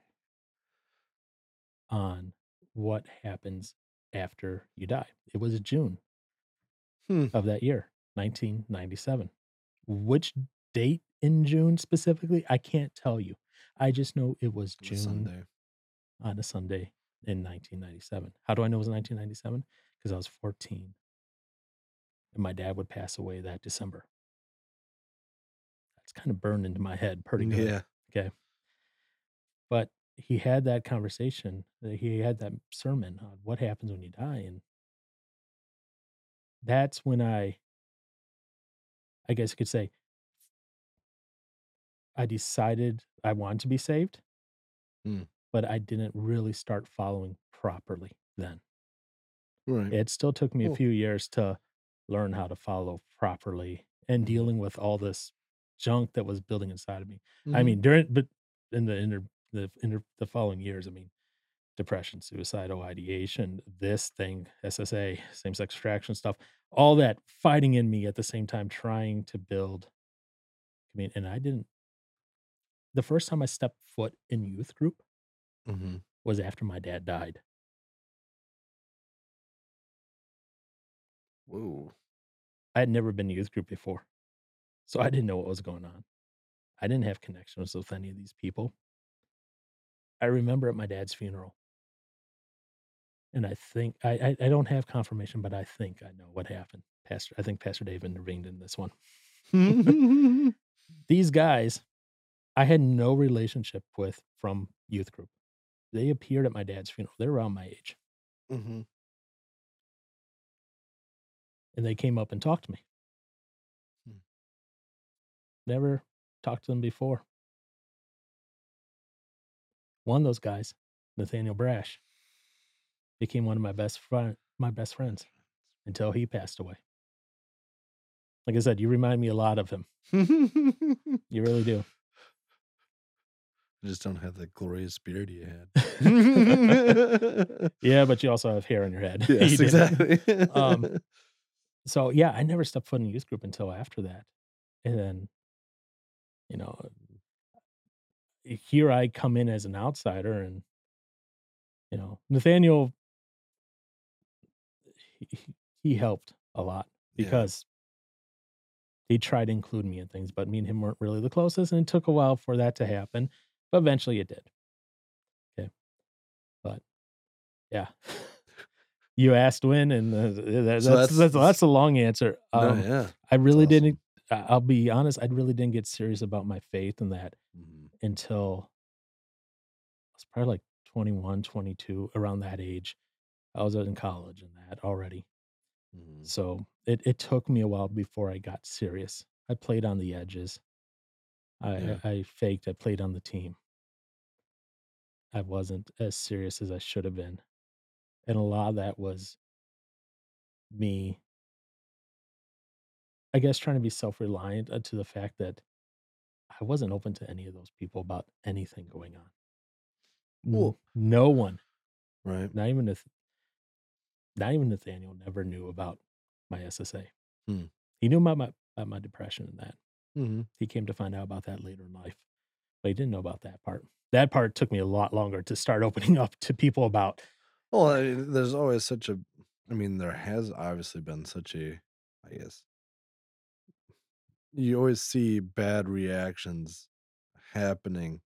B: on what happens after you die. It was June
A: Hmm.
B: of that year, 1997. Which date in June specifically, I can't tell you. I just know it was
A: on a
B: June
A: Sunday.
B: on a Sunday in 1997. How do I know it was 1997? Because I was 14. And my dad would pass away that December. That's kind of burned into my head pretty good.
A: Yeah.
B: Okay. But he had that conversation. He had that sermon on what happens when you die. And that's when I, I guess you could say, I decided I wanted to be saved,
A: Mm.
B: but I didn't really start following properly then.
A: Right.
B: It still took me a few years to learn how to follow properly and
A: Mhm.
B: dealing with all this junk that was building inside of me. I
A: Mhm.
B: mean, during but in the inter the inter the following years, I mean, depression, suicidal ideation, this thing, SSA, same sex attraction stuff, all that fighting in me at the same time, trying to build. I mean, and I didn't. The first time I stepped foot in youth group
A: Mhm.
B: was after my dad died.
A: Whoa.
B: I had never been to youth group before, so I didn't know what was going on. I didn't have connections with any of these people. I remember at my dad's funeral, and I think I I, I don't have confirmation, but I think I know what happened. Pastor, I think Pastor Dave intervened in this one. (laughs) (laughs) These guys, I had no relationship with from youth group. They appeared at my dad's funeral. They're around my age,
A: mm-hmm.
B: and they came up and talked to me.
A: Hmm.
B: Never talked to them before. One of those guys, Nathaniel Brash, became one of my best friend, my best friends until he passed away. Like I said, you remind me a lot of him. (laughs) You really do.
A: I just don't have the glorious beard you had. (laughs)
B: Yeah, but you also have hair on your head. (laughs)
A: Yes,
B: did.
A: exactly.
B: Um, So yeah, I never stepped foot in a youth group until after that. And then, you know, here I come in as an outsider and you know, Nathaniel he, he- he helped a lot
A: Yeah.
B: because he tried to include me in things, but me and him weren't really the closest, and it took a while for that to happen, but eventually it did. Okay. But yeah. (laughs) You asked when, and uh,
A: So
B: that's,
A: that's-
B: that's that's a long answer.
A: No,
B: Um,
A: yeah.
B: I really
A: awesome.
B: didn't. I'll be honest. I really didn't get serious about my faith and that
A: Mhm.
B: until I was probably like 21, 22, around that age. I was in college and that already.
A: Mhm.
B: So it, it took me a while before I got serious. I played on the edges. I,
A: Yeah.
B: I, I faked. I played on the team. I wasn't as serious as I should have been. And a lot of that was me, I guess, trying to be self reliant to the fact that I wasn't open to any of those people about anything going on.
A: Well-
B: no one,
A: Right.
B: not even Nath- not even Nathaniel, never knew about my SSA.
A: Hmm.
B: He knew about my about my depression and that.
A: hmm
B: He came to find out about that later in life, but he didn't know about that part. That part took me a lot longer to start (laughs) opening up to people about.
A: Well, I mean, there's always such a. I mean, there has obviously been such a. I guess. You always see bad reactions happening,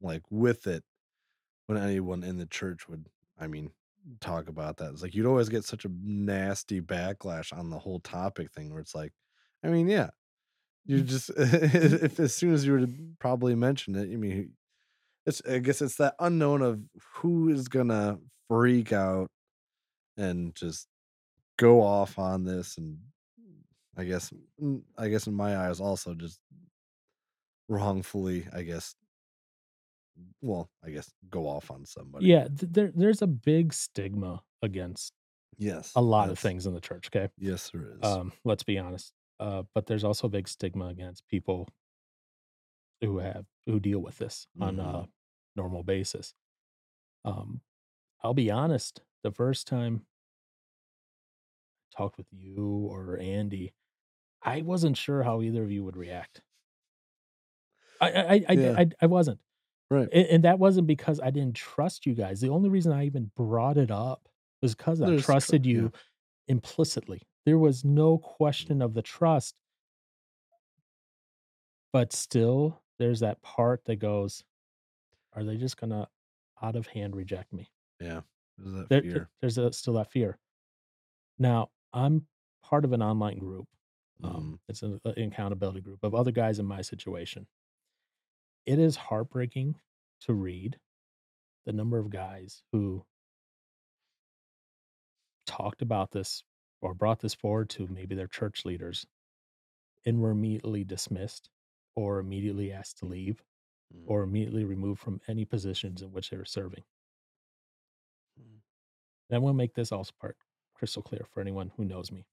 A: like with it, when anyone in the church would. I mean, talk about that. It's like you'd always get such a nasty backlash on the whole topic thing, where it's like, I mean, yeah, you just (laughs) if as soon as you were to probably mention it, I mean, It's I guess it's that unknown of who is gonna freak out and just go off on this and I guess mm, I guess in my eyes also just wrongfully, I guess well, I guess go off on somebody.
B: Yeah, th there there's a big stigma against
A: Yes,
B: a lot of things in the church. Okay,
A: yes, there is.
B: Um, let's be honest. Uh, but there's also a big stigma against people who have who deal with this on
A: Mhm.
B: a normal basis. Um, I'll be honest, the first time I talked with you or Andy, I wasn't sure how either of you would react. I I I I I I wasn't.
A: Right.
B: And and that wasn't because I didn't trust you guys. The only reason I even brought it up was because I
A: There's tr
B: trusted
A: yeah.
B: you implicitly. There was no question of the trust, but still, there's that part that goes, "Are they just gonna out of hand reject me?"
A: Yeah. There's that
B: There
A: fear.
B: there's a still that fear. Now, I'm part of an online group. Um,
A: Mhm.
B: it's an, uh, accountability group of other guys in my situation. It is heartbreaking to read the number of guys who talked about this or brought this forward to maybe their church leaders and were immediately dismissed or immediately asked to leave
A: Mm,
B: or immediately removed from any positions in which they were serving.
A: mm,
B: And I want to make this also part crystal clear for anyone who knows me.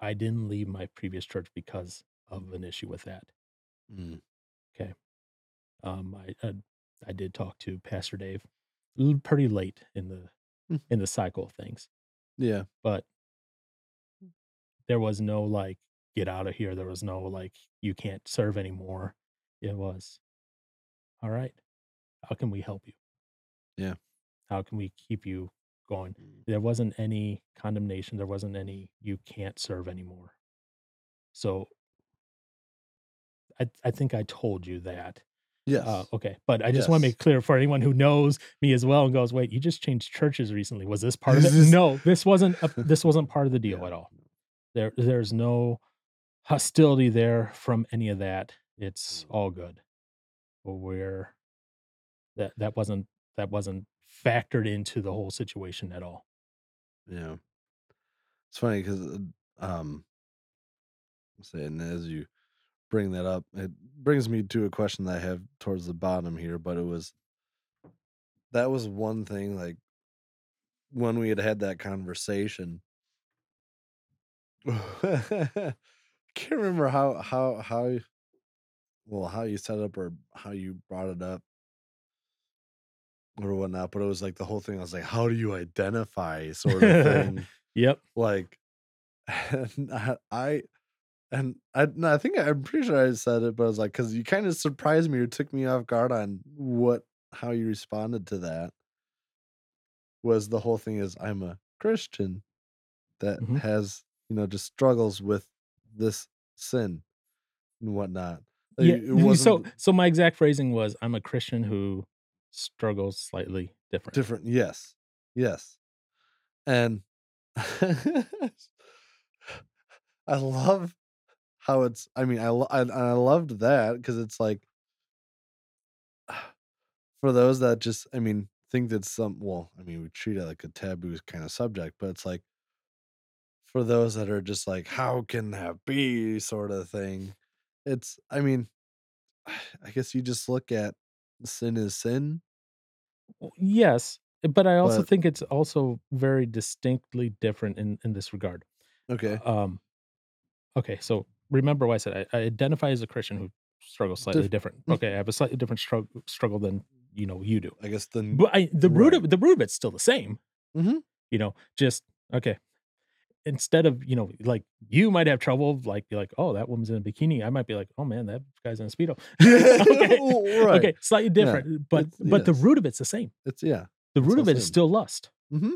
B: I didn't leave my previous church because of an issue with that.
A: mm.
B: Um, I, I I did talk to Pastor Dave pretty late in the
A: mm.
B: in the cycle of things,
A: Yeah.
B: but there was no like get out of here. There was no like you can't serve anymore. It was all right. How can we help you?
A: Yeah.
B: How can we keep you going?
A: Mm.
B: There wasn't any condemnation. There wasn't any you can't serve anymore. So I I think I told you that. Uh, okay, but I just want to
A: Yes.
B: make clear for anyone who knows me as well and goes, "Wait, you just changed churches recently. Was this part of it?" No, this wasn't. A, (laughs) this wasn't part of the deal at all. There, there's no hostility there from any of that. It's
A: Mm,
B: all good. We're that that wasn't that wasn't factored into the whole situation at all.
A: yeah. It's funny 'cause, uh, um, saying as you bring that up, it brings me to a question that I have towards the bottom here, but it mm-hmm. was that was one thing, like, when we had had that conversation (laughs) Can't remember how how how well, how you set up or how you brought it up or whatnot, but it was, like, the whole thing, I was like, "How do you identify?" sort of (laughs) thing,
B: yep.
A: like, (laughs) I and I no, I think I'm pretty sure I said it, but I was like, "'Cause you kinda surprised me or took me off guard on what how you responded to that." Was the whole thing is, "I'm a Christian that
B: hmm
A: has, you know, just struggles with this sin and whatnot."
B: Yeah. (laughs) So, so my exact phrasing was, "I'm a Christian who struggles slightly different."
A: different Yes. Yes. And (laughs) I love how it's I mean, I I I loved that because it's like (sighs) for those that just I mean, think that some well, I mean, we treat it like a taboo kinda subject, but it's like for those that are just like, "How can that be?" sorta thing. It's I mean, (sighs) I guess you just look at sin is sin,
B: yes, but I also
A: but
B: think it's also very distinctly different in in this regard.
A: okay.
B: Um, okay, so remember what I said, I I identify as a Christian who struggles slightly
A: Diff
B: different.
A: mm,
B: Okay, I have a slightly different strugg struggle than, you know, you do.
A: I guess then
B: But I the root
A: right.
B: of the root of it's still the same,
A: Mhm.
B: you know, just okay, instead of, you know, like, you might have trouble, like, be like, "Oh, that woman's in a bikini." I might be like, "Oh, man, that guy's in a Speedo." (laughs) (laughs) Okay,
A: Right.
B: okay, slightly
A: Yeah.
B: different, but
A: It's
B: but the root of it's the same.
A: It's yeah.
B: The root of it is
A: sin.
B: still lust.
A: Mhm.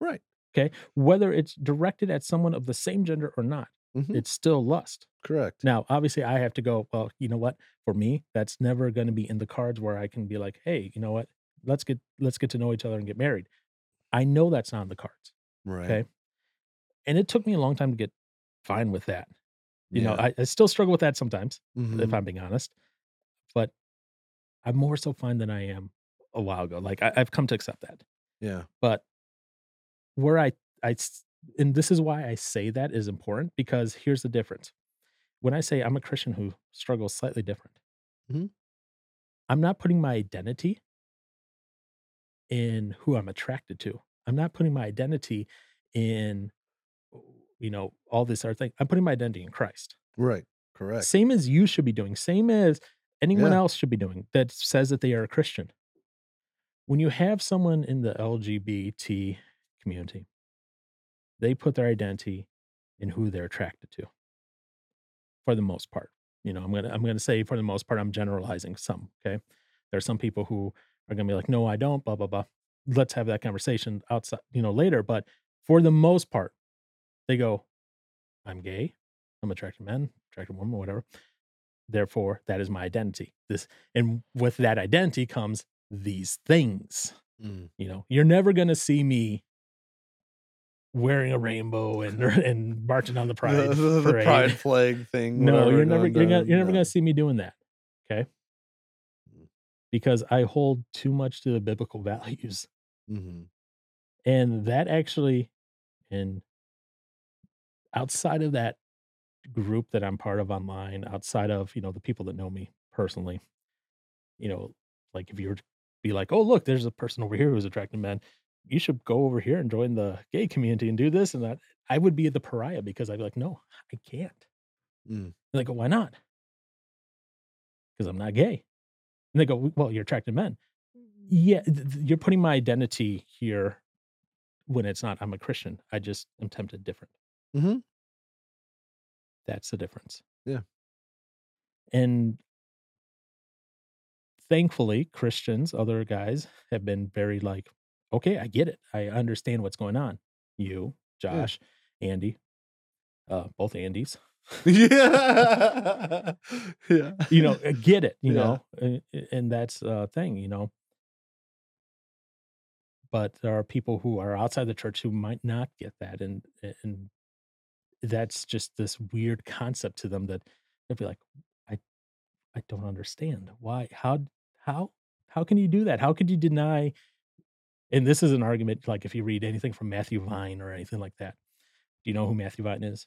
A: Right.
B: Okay. Whether it's directed at someone of the same gender or not,
A: Mhm.
B: it's still lust.
A: Correct.
B: Now, obviously, I have to go, well, you know what? For me, that's never going to be in the cards where I can be like, hey, you know what? Let's get let's get to know each other and get married. I know that's not in the cards.
A: Right.
B: Okay. And it took me a long time to get fine with that. You know, I, I still struggle with that sometimes, if
A: Mhm.
B: I'm being honest. But I'm more so fine than I am a while ago. Like I, I've come to accept that.
A: Yeah.
B: But where I I and this is why I say that is important because here's the difference. When I say I'm a Christian who struggles slightly different,
A: Mhm.
B: I'm not putting my identity in who I'm attracted to. I'm not putting my identity in you know all this other thing. I'm putting my identity in Christ.
A: Right. Correct.
B: Same as you should be doing, same as anyone
A: Yeah.
B: else should be doing that says that they are a Christian. When you have someone in the LGBT community, they put their identity in who they're attracted to for the most part. You know, I'm gonna I'm gonna say for the most part, I'm generalizing some. Okay. There are some people who are gonna be like, no, I don't, blah, blah, blah. Let's have that conversation outside, you know, later. But for the most part, they go, I'm gay, I'm attracted to men, attracted to women, whatever. Therefore, that is my identity. This and with that identity comes these things.
A: Mm.
B: You know, you're never gonna see me wearing a rainbow and (laughs) and marching on the pride
A: the, the- the pride flag thing.
B: no,
A: whatever
B: you're never you're, gonna, you're never
A: no.
B: gonna see me doing that. Okay.
A: Mm.
B: Because I hold too much to the biblical (laughs) values.
A: Mhm.
B: And that actually and outside of that group that I'm part of online, outside of, you know, the people that know me personally, you know, like if you were to be like, oh, look, there's a person over here who's attracted to men. You should go over here and join the gay community and do this and that. I would be the pariah because I'd be like, no, I can't.
A: Mm.
B: They're like, why not? Because I'm not gay. And they go, well, you're attracted to men. Yeah, th- th- you're putting my identity here when it's not. I'm a Christian. I just am tempted different.
A: Mhm.
B: That's the difference.
A: Yeah.
B: And thankfully, Christians, other guys have been very like, okay, I get it. I understand what's going on. You, Josh, Andy, uh, both Andys, (laughs)
A: yeah. (laughs) yeah.
B: you know, get it, you
A: Yeah.
B: know, and, and that's a thing, you know. But there are people who are outside the church who might not get that, and eh, and that's just this weird concept to them that they'll be like, I I don't understand why how how how can you do that? How could you deny? And this is an argument like if you read anything from Matthew Vines or anything like that. Do you know who Matthew Vines is?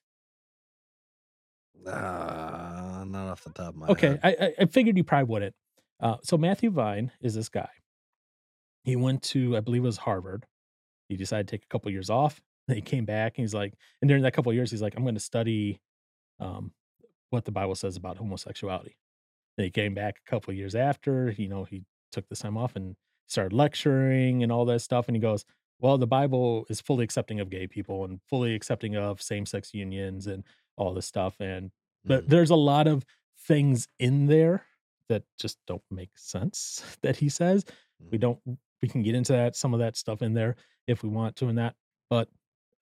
A: Ah, not off the top of my
B: Okay,
A: head.
B: I, I I figured you probably wouldn't. Uh, so Matthew Vines is this guy. He went to, I believe, it was Harvard. He decided to take a couple years off. (laughs) Then he came back and he's like, and during that couple of years, he's like, I'm going to study um, what the Bible says about homosexuality. Then he came back a couple of years after. You know, he took this time off and started lecturing and all that stuff. And he goes, "Well, the Bible is fully accepting of gay people and fully accepting of same-sex unions and all this stuff." And but
A: Mm.
B: there's a lot of things in there that just don't make sense (laughs) that he says. We
A: Mhm.
B: don't. We can get into that some of that stuff in there if we want to in that, but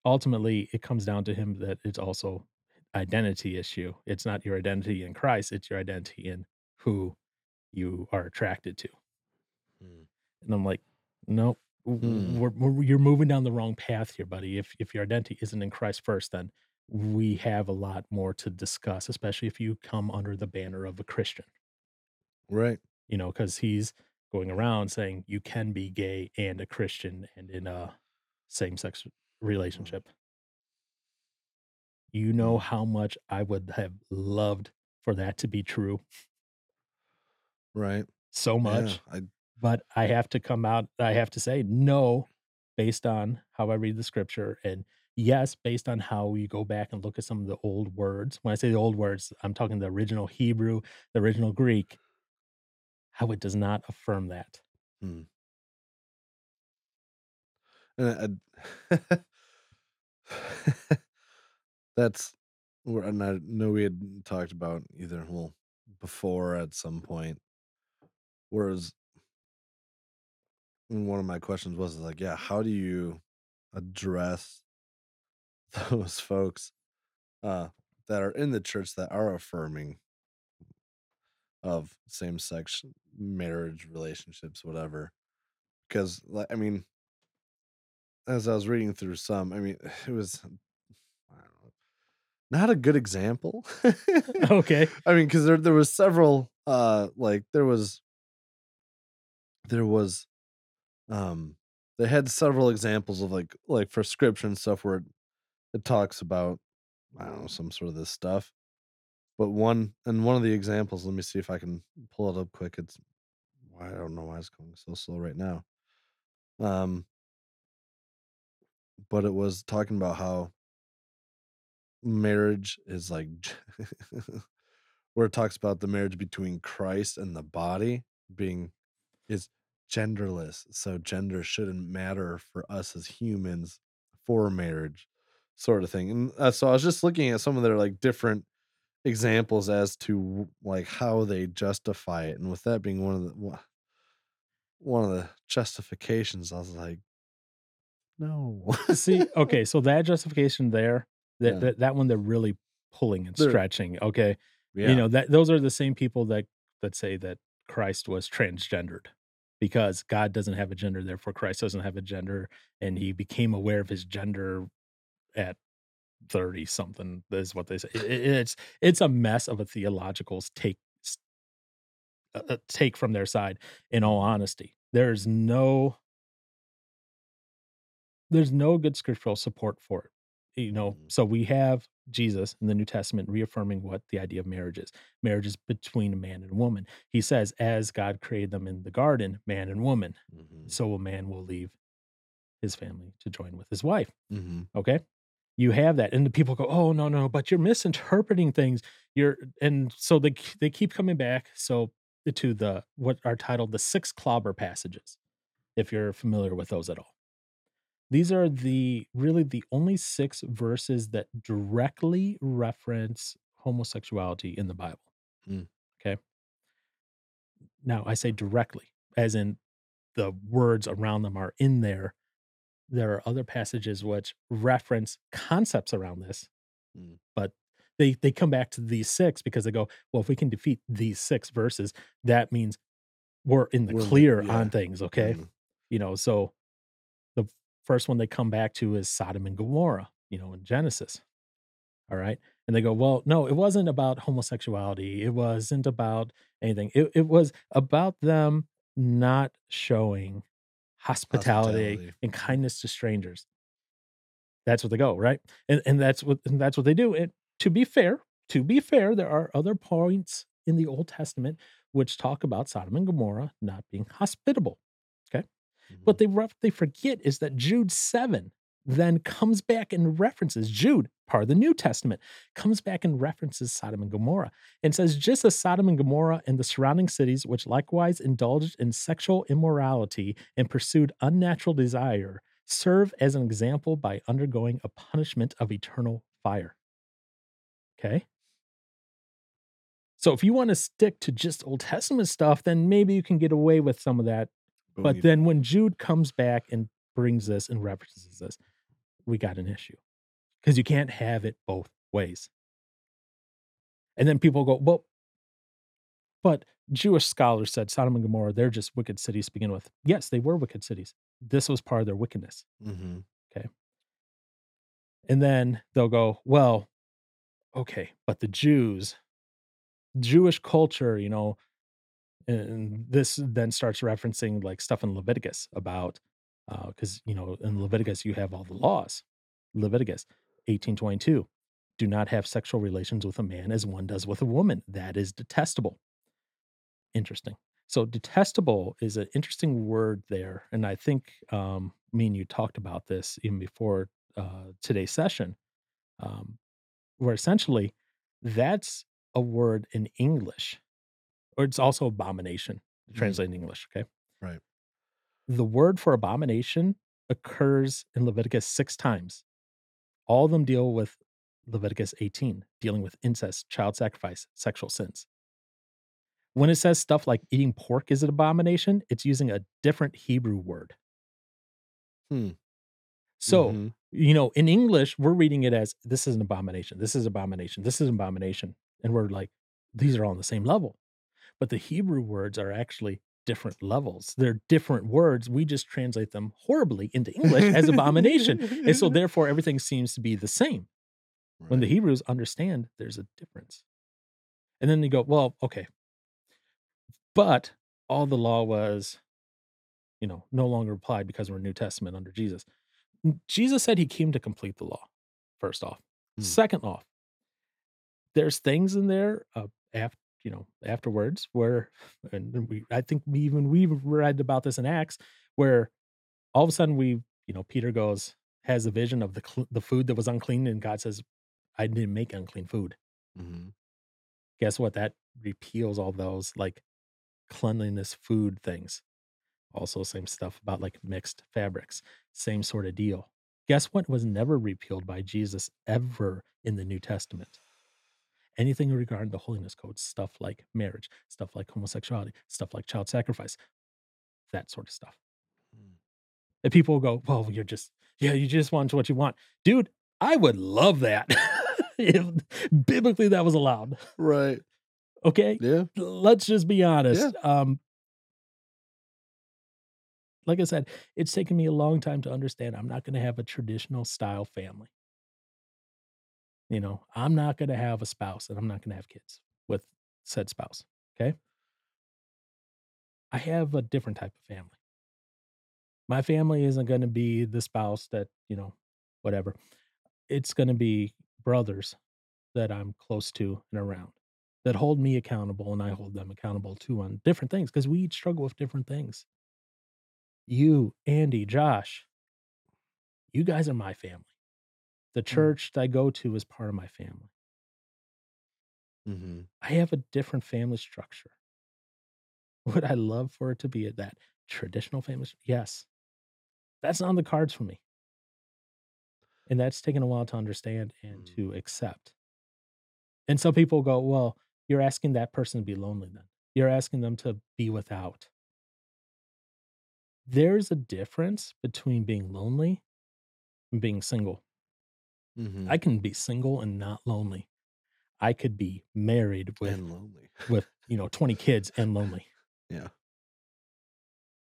B: ultimately it comes down to him that it's also identity issue. It's not your identity in Christ, it's your identity in who you are attracted to. And I'm like, nope, w-
A: Hmm.
B: we're, we're, you're moving down the wrong path here, buddy. If if your identity isn't in Christ first, then we have a lot more to discuss, especially if you come under the banner of a Christian.
A: Right.
B: You know, because he's going around saying you can be gay and a Christian and in a same sex relationship. You know
A: Mm.
B: how much I would have loved for that to be true
A: Right.
B: so
A: Yeah.
B: much.
A: I
B: but I have to come out, I have to say no based on how I read the scripture. And yes, based on how you go back and look at some of the old words. When I say the old words, I'm talking the original Hebrew, the original Greek, how it does not affirm that.
A: mm. And I, (laughs) that's where I know we had talked about either well before at some point. Whereas one of my questions was like, yeah, how do you address (laughs) those folks uh that are in the church that are affirming of same sex marriage relationships, whatever. Because like I mean, as I was reading through some, I mean, (sighs) it was don't not a good example. (laughs)
B: Okay.
A: I mean, because there there was several uh like there was there was um they had several examples of like like prescription stuff where it, it talks about I don't know some sort of this stuff. But one and one of the examples, let me see if I can pull it up quick. It's I don't know why it's going so slow right now. Um, but it was talking about how marriage is like (laughs) where it talks about the marriage between Christ and the body being is genderless. So gender shouldn't matter for us as humans for marriage, sort of thing. And uh, so I was just looking at some of their like different examples as to like how they justify it. And with that being one of the one- of the justifications, I was like, no. (laughs)
B: See, okay, so that justification there, that
A: Yeah.
B: that, that one they're really pulling and
A: They're-
B: stretching. Okay.
A: yeah.
B: You know, that those are the same people that that say that Christ was transgendered because God doesn't have a gender, therefore Christ doesn't have a gender, and he became aware of his gender at 30 something is what they say. It- it- it's it's a mess of a theological take s- uh, uh, take from their side in all honesty. There's no there's no good scriptural support for it. You know,
A: Mhm.
B: so we have Jesus in the New Testament reaffirming what the idea of marriage is. Marriage is between a man and a woman. He says, as God created them in the garden, man and woman,
A: Mhm.
B: so a man will leave his family to join with his wife.
A: Mhm.
B: Okay. You have that. And the people go, oh, no, no, but you're misinterpreting things. You're, and so they, they keep coming back. So to the, what are titled the six clobber passages, if you're familiar with those at all. These are the really the only six verses that directly reference homosexuality in the Bible.
A: Mm.
B: Okay. Now I say directly, as in the words around them are in there. There are other passages which reference concepts around this,
A: Mm.
B: but they they come back to these six because they go, well, if we can defeat these six verses, that means we're in the
A: We're
B: clear
A: yeah.
B: on things. Okay
A: Mhm.
B: you know so first one they come back to is sodom and gomorrah you know in genesis all right? And they go well no it wasn't about homosexuality it wasn't about anything it, it was about them not showing hospitality,
A: Hospitality.
B: and mm-hmm. kindness to strangers. That's what they go right? And and that's what and that's what they do. And to be fair to be fair there are other points in the old testament which talk about sodom and gomorrah not being hospitable Mm-hmm. what they rough they forget is that Jude 7 then comes back and references Jude, part of the New Testament, comes back and references Sodom and Gomorrah and says, just as Sodom and Gomorrah and the surrounding cities, which likewise indulged in sexual immorality and pursued unnatural desire, serve as an example by undergoing a punishment of eternal fire. Okay. So if you want to stick to just Old Testament stuff, then maybe you can get away with some of that but then when Jude comes back and brings this and references this, we got an issue because you can't have it both ways. And then people go, well, but Jewish scholars said Sodom and Gomorrah, they're just wicked cities to begin with. Yes, they were wicked cities. This was part of their wickedness.
A: Mhm.
B: And then they'll go, well, okay, but the Jews, Jewish culture, you know, and this then starts referencing like stuff in Leviticus about, because, you know, in Leviticus, you have all the laws. Leviticus 1822, do not have sexual relations with a man as one does with a woman. That is detestable. Interesting. So detestable is an interesting word there. And I think um, me and you talked about this even before uh, today's session, um, where essentially that's a word in English, or it's also abomination,
A: Mhm.
B: translated in English. Okay.
A: Right.
B: The word for abomination occurs in Leviticus six times. All of them deal with Leviticus 18, dealing with incest, child sacrifice, sexual sins. When it says stuff like eating pork is an abomination, it's using a different Hebrew word.
A: Hmm.
B: So,
A: Mhm.
B: you know, in English, we're reading it as this is an abomination, this is abomination, this is an abomination. And we're like, these are all on the same level. But the Hebrew words are actually different levels. They're different words. We just translate them horribly into English as abomination. And so (laughs) therefore everything seems to be the same. When the Hebrews understand there's a difference. And then you go, well, okay. But all the law was you know, no longer applied because we're New Testament under Jesus. Jesus said he came to complete the law, first off.
A: Mm.
B: Second off there's things in there, uh, af you know, afterwards where and we I think we even we've read about this in Acts where all of a sudden we you know, Peter goes has a vision of the cl the food that was unclean, and God says, "I didn't make unclean food."
A: Mhm.
B: Guess what? That repeals all those, like, cleanliness food things. Also, same stuff about, like, mixed fabrics, same sorta deal. Guess what was never repealed by Jesus ever in the New Testament? Anything regarding the holiness code, stuff like marriage, stuff like homosexuality, stuff like child sacrifice, that sorta stuff.
A: Mm.
B: And people will go, "Well, you're just yeah, you just want what you want." Dude, I would love that (laughs) if biblically that was allowed.
A: Right.
B: Okay?
A: Yeah.
B: Let's just be honest.
A: Yeah.
B: Um like I said, it's taken me a long time to understand I'm not gonna have a traditional style family. You know, I'm not gonna have a spouse, and I'm not gonna have kids with said spouse. Okay. I have a different type of family. My family isn't gonna be the spouse that, you know, whatever. It's gonna be brothers that I'm close to and around, that hold me accountable, and I hold them accountable too on different things because we each struggle with different things. You, Andy, Josh you guys are my family. The
A: Mm.
B: church that I go to is part of my family.
A: Mhm.
B: I have a different family structure. (laughs) Would I love for it to be at that traditional family Yes. That's on the cards for me. And that's taken a while to understand and
A: Mm.
B: to accept. And some people go, "Well, you're asking that person to be lonely then. You're asking them to be without." There's a difference between being lonely and being single. I
A: Mhm.
B: can be single and not lonely. I could be married with
A: And lonely.
B: with, (laughs) you know, 20 kids and lonely.
A: Yeah.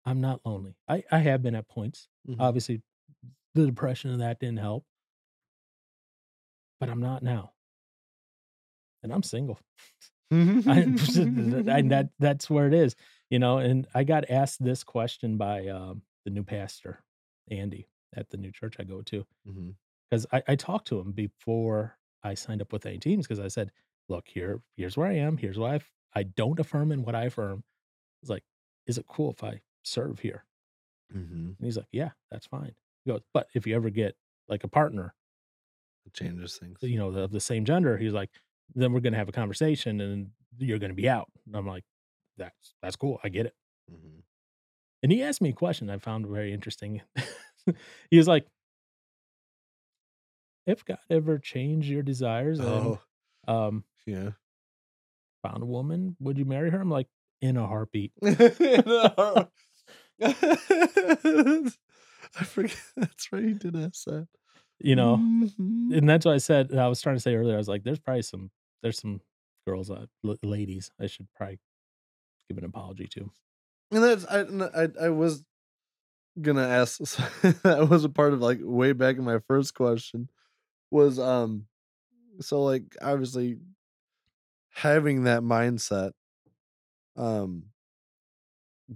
B: I'm not lonely. I I have been at points.
A: Mhm.
B: Obviously, the depression of that didn't help. But I'm not now. And I'm single. (laughs) I (laughs) and that that's where it is, you know, and I got asked this question by, um, the new pastor, Andy, at the new church I go to.
A: Mhm.
B: 'Cause I I talked to him before I signed up with any teams because I said, "Look, here here's where I am, here's why I've I don't affirm in what I affirm." He's like, "Is it cool if I serve here?"
A: Mhm.
B: And he's like, "Yeah, that's fine." He goes, "But if you ever get, like, a partner"
A: It changes things.
B: you know, of the same gender, he's like, "Then we're gonna have a conversation, and you're gonna be out." And I'm like, "That's that's cool, I get it."
A: Mhm.
B: And he asked me a question I found very interesting. (laughs) He was like "If God ever changed your desires and,
A: Oh.
B: um"
A: Yeah.
B: "found a woman, would you marry her?" I'm like, "In a heartbeat." (laughs) (laughs)
A: I forget (laughs) that's right, he did ask that.
B: You know?
A: Mhm.
B: And that's why I said I was trying to say earlier, I was like, "There's probably some there's some girls, uh, l ladies I should probably give an apology to."
A: And that's I. I was gonna ask that was a part of, like, way back in my first question was, um so, like, obviously having that mindset um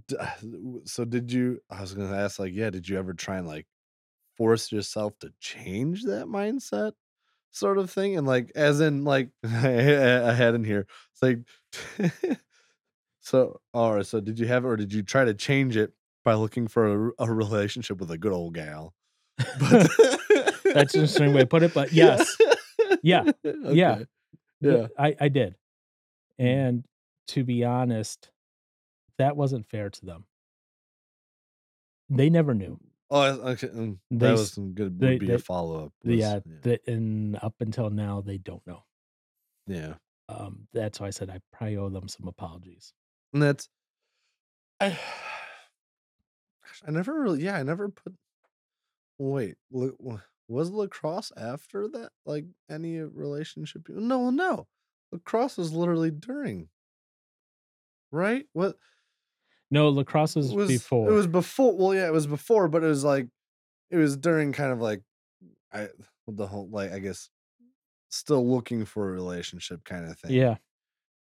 A: (sighs) so did you I was gonna ask, like, yeah, did you ever try and, like, force yourself to change that mindset sort of thing? And, like, as in, like, (laughs) I had in here, it's like (laughs) so alright, so did you have it or did you try to change it by looking for a relationship with a good old gal? But (laughs)
B: That's an interesting way to put it, but yes. (laughs) Yeah. Yeah.
A: Okay.
B: The
A: Yeah.
B: I I did.
A: Mm.
B: And to be honest, that wasn't fair to them. They never knew.
A: Oh, okay, mm,
B: They
A: that was some good
B: they
A: would be a follow-up
B: the,
A: was
B: uh,
A: yeah.
B: the and up until now, they don't know.
A: Yeah.
B: Um, that's why I said I probably owe them some apologies.
A: And that's I (sighs) I never really yeah, I never put wait, wa wa was lacrosse after that? Like, any uh, relationship no, no. Lacrosse was literally during. Right? What
B: No, lacrosse
A: It
B: was
A: before it was before well, yeah, it was before, but it was, like it was during kind of, like, I the whole, like, I guess, still looking for a relationship kinda thing.
B: Yeah.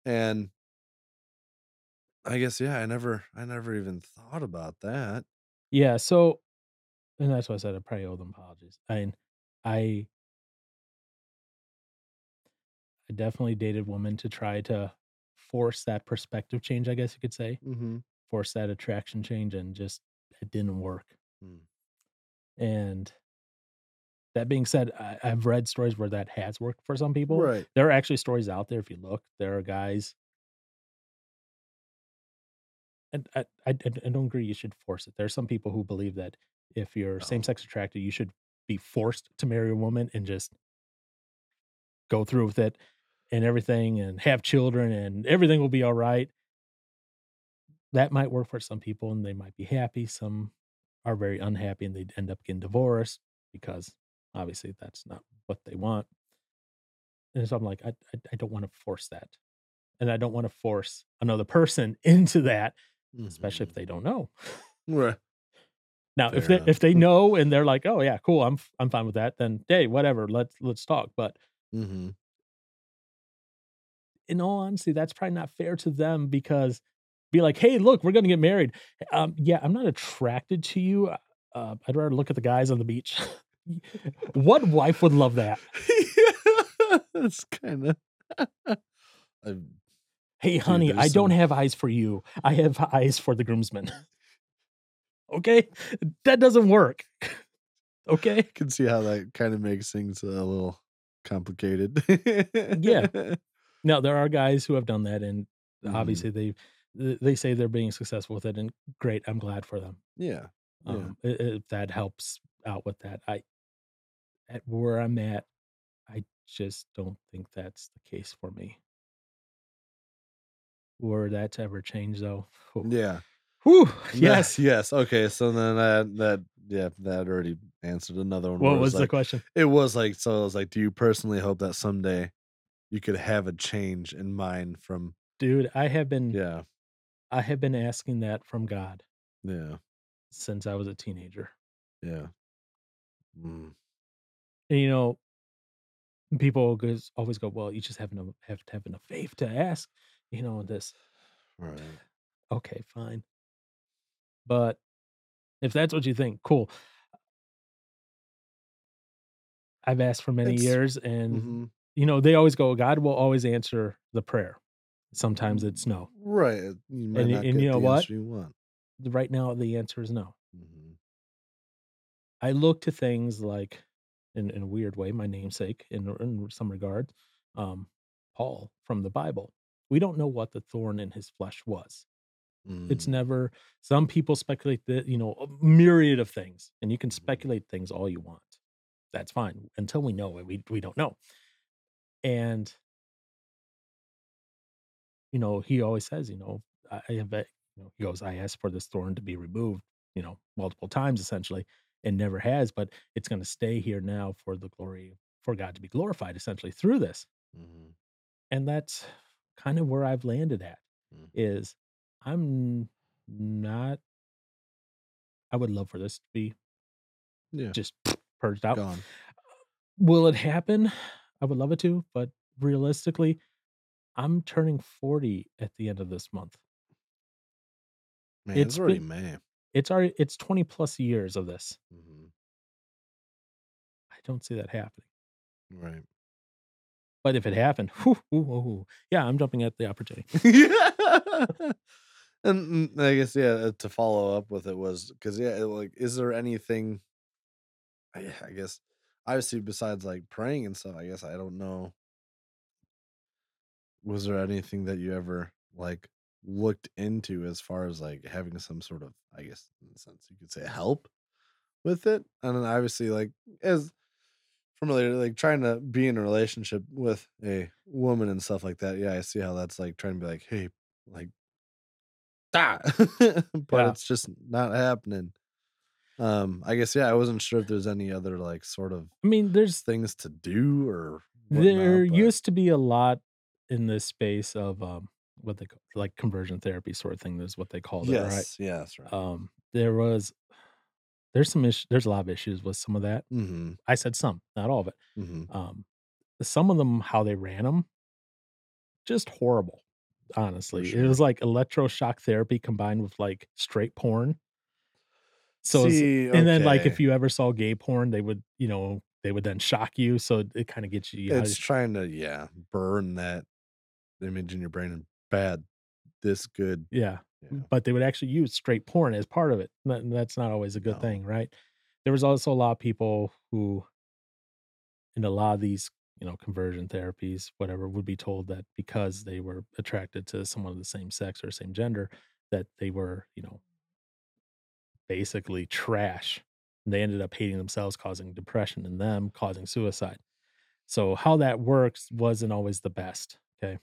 A: And I guess, yeah, I never I never even thought about that.
B: Yeah, so and that's why I said I probably owe them apologies. And I I definitely dated women to try to force that perspective change, I guess you could say.
A: Mhm.
B: Force that attraction change and just it didn't work.
A: Mm.
B: And that being said, I I've read stories where that has worked for some people.
A: Right.
B: There are actually stories out there if you look, there are guys and I I I I don't agree you should force it. There are some people who believe that if you're same
A: Oh.
B: sex attracted, you should be forced to marry a woman and just go through with it and everything and have children and everything will be alright. That might work for some people and they might be happy. Some are very unhappy and they'd end up getting divorced because obviously that's not what they want. And so I'm like, I I I don't wanna force that. And I don't wanna force another person (laughs) into that, especially if
A: Mhm.
B: they don't know.
A: Right.
B: Now, if they
A: enough.
B: if they know and they're like, "Oh, yeah, cool, I'm I'm fine with that," then, "Hey, whatever, let's let's talk." But
A: Mhm.
B: in all honesty, that's probably not fair to them because be like, "Hey, look, we're gonna get married." Um, yeah, I'm not attracted to you, uh, uh, I'd rather look at the guys on the beach. (laughs) What wife would love that? (laughs)
A: That's kinda (laughs) I'm
B: "Hey,
A: Dude,
B: honey, I don't
A: some
B: have eyes for you. I have eyes for the groomsmen." Okay? That doesn't work. (laughs) Okay?
A: I Can see how that kinda makes things a little complicated.
B: Yeah. (laughs) Now, there are guys who have done that, and obviously, they they say they're being successful with it, and great, I'm glad for them.
A: Yeah.
B: Um, if that helps out with that, I at where I'm at, I just don't think that's the case for me. Were that to ever change, though.
A: Yeah.
B: Whew, (laughs) yes.
A: yes, okay, so then that that yeah, that already answered another one
B: What
A: was
B: was the
A: like
B: question?
A: it was like so I was like, "Do you personally hope that someday you could have a change in mind from"
B: Dude, I have been
A: Yeah.
B: I have been asking that from God
A: Yeah.
B: since I was a teenager.
A: Yeah. Mm.
B: And, you know people always go, "Well, you just have eno have to have enough faith to ask," you know, this
A: Right.
B: Okay, fine. But if that's what you think, cool. I've asked for many
A: It's
B: years and,
A: Mhm.
B: you know, they always go, "God will always answer the prayer." Sometimes it's no.
A: Right, uh, you
B: And and you know what?
A: you.
B: Right now, the answer is no.
A: Mhm.
B: I look to things like, in in a weird way, my namesake in in some regard, um, Paul from the Bible. We don't know what the thorn in his flesh was. It's
A: Mm.
B: never some people speculate that, you know, a myriad of things, and you can
A: Mhm.
B: speculate things all you want. That's fine, until we know it, we we don't know. And you know, he always says, you know, I I have you know, he goes, "I asked for this thorn to be removed," you know, multiple times essentially, and never has, but it's gonna stay here now for the glory for God to be glorified essentially through this.
A: Mhm.
B: And that's kind of where I've landed at,
A: Mm.
B: is I'm not I would love for this to be
A: Yeah.
B: just purged out.
A: Gone.
B: Will it happen? I would love it to, but realistically, I'm turning 40 at the end of this month.
A: Man, it's
B: It's
A: already
B: been
A: May.
B: it's already it's 20 plus years of this.
A: Mhm.
B: I don't see that happening.
A: Right.
B: But if it happened, whoo, ooh, ooh, yeah, I'm jumping at the opportunity. (laughs)
A: And, mm, I guess, yeah, uh, to follow up with it was because yeah, like, is there anything I I guess, obviously, besides, like, praying and stuff, I guess, I don't know was there anything that you ever, like, looked into as far as, like, having some sort of, I guess, in a sense, you could say help with it? And then, obviously, like, as familiar, like, trying to be in a relationship with a woman and stuff like that, yeah, I see how that's, like, trying to be like, "Hey," like (laughs) but
B: Yeah.
A: it's just not happening. Um, I guess, yeah, I wasn't sure if there's any other, like, sort of
B: I mean, there's
A: things to do or
B: there
A: but
B: used to be a lot in this space of, um, what they call like, conversion therapy sort of thing is what they called it, right?
A: Yes, right.
B: Um, there was there's some issu there's a lot of issues with some of that.
A: Mhm.
B: I said some, not all of it.
A: Mhm.
B: Um, some of them, how they ran them, just horrible, Honestly. It was like electroshock therapy combined with, like, straight porn. So
A: See,
B: and then, like, if you ever saw gay porn, they would, you know, they would then shock you, so it kinda gets you
A: It's
B: of
A: trying to, yeah, burn that image in your brain and bad this good.
B: Yeah,
A: Yeah.
B: but they would actually use straight porn as part of it. That that's not always a good
A: No.
B: thing, right? There was also a lot of people who in a lot of these, you know, conversion therapies, whatever, would be told that because they were attracted to someone of the same sex or same gender, that they were, you know basically trash. They ended up hating themselves, causing depression in them, causing suicide. So how that works wasn't always the best, okay?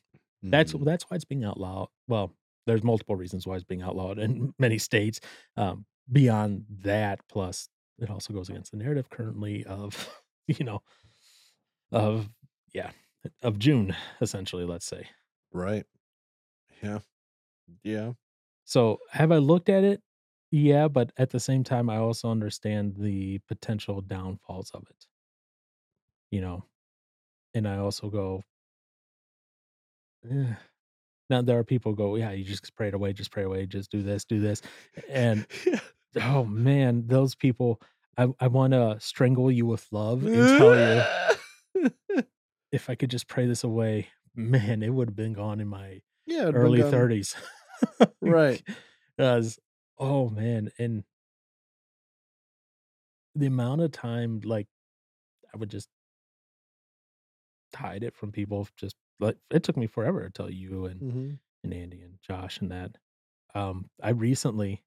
B: That's
A: Mhm.
B: that's why it's being outlawed. Well, there's multiple reasons why it's being outlawed in (laughs) many states. Um, beyond that, plus it also goes against the narrative currently of, (laughs) you know, of yeah, of June, essentially, let's say.
A: Right. Yeah. Yeah.
B: So have I looked at it? Yeah, but at the same time, I also understand the potential downfalls of it. You know, and I also go, "Eh." Now there are people go, "Yeah, you just pray it away, just pray away, just do this, do this." And (laughs)
A: Yeah.
B: oh man, those people, I I wanna strangle you with love and tell you (laughs) if I could just pray this away, (laughs) man, it would have been gone in my
A: Yeah,
B: early
A: gone
B: 30s. (laughs)
A: Right.
B: 'Cause, oh man, and the amount of time, like, I would just hide it from people, just like it took me forever to tell you and
A: Mhm.
B: and Andy and Josh and that. Um, I recently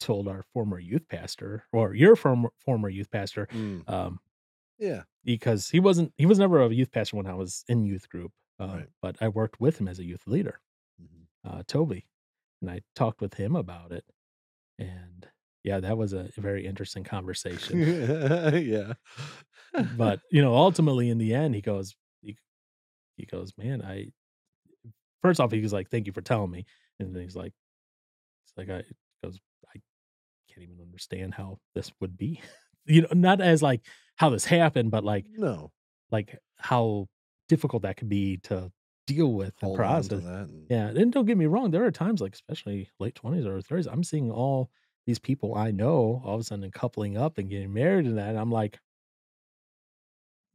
B: told our former youth pastor or your former former youth pastor,
A: Mm.
B: um,
A: Yeah.
B: Because he wasn't he was never a youth pastor when I was in youth group, um,
A: Right.
B: but I worked with him as a youth leader,
A: Mhm.
B: uh, Toby, and I talked with him about it, and yeah, that was a very interesting conversation. (laughs)
A: Yeah.
B: But, you know, ultimately in the end, he goes he he goes, "Man, I" first off, he was like, "Thank you for telling me," and then he's like it's like, I goes, "I can't even understand how this would be." (laughs) You know, not as like how this happened, but like
A: No.
B: like how difficult that could be to deal with
A: Hold on
B: process.
A: that and
B: Yeah, and don't get me wrong, there are times, like, especially late 20s or 30s, I'm seeing all these people I know all of a sudden coupling up and getting married and that, and I'm like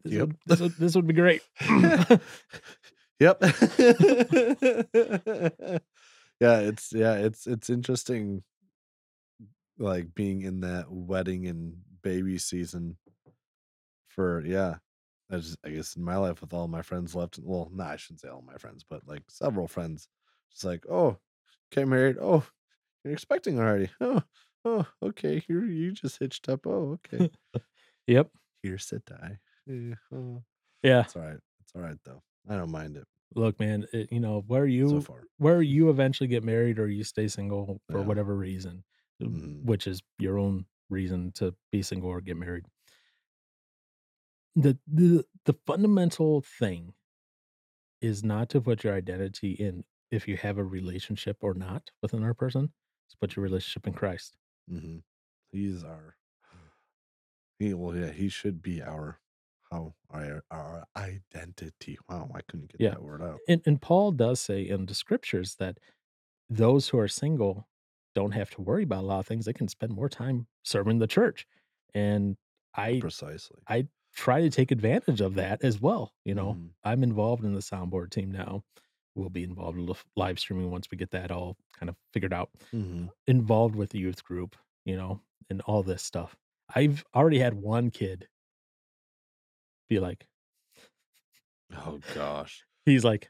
B: this
A: Yep.
B: would this would this would be great. (laughs)
A: Yep. Yeah, it's yeah, it's it's interesting like, being in that wedding and baby season for yeah. I just I guess in my life with all my friends left well, no, I shouldn't say all my friends, but, like, several friends. Just like, "Oh, get married. Oh, you're expecting already. Oh, oh, okay. You you just hitched up. Oh, okay. (laughs)
B: Yep.
A: Here's to die." Yeah, oh.
B: Yeah.
A: It's alright. It's alright, though. I don't mind it
B: Look, man, it you know, where
A: so
B: you
A: far.
B: where you eventually get married or you stay single for
A: Yeah.
B: whatever reason,
A: Mhm.
B: which is your own reason to be single or get married. The the the fundamental thing is not to put your identity in if you have a relationship or not with another person, it's put your relationship in Christ.
A: Mhm. He's our he well, yeah, he should be our how our our identity. Wow, I couldn't get
B: Yeah.
A: that word out.
B: And and Paul does say in the scriptures that those who are single don't have to worry about a lot of things. They can spend more time serving the church. And I
A: Precisely.
B: I try to take advantage of that as well, you know.
A: Mhm.
B: I'm involved in the soundboard team now. We'll be involved in the live streaming once we get that all kind of figured out.
A: Mhm.
B: Involved with the youth group, you know, and all this stuff. I've already had one kid be like
A: Oh gosh.
B: he's like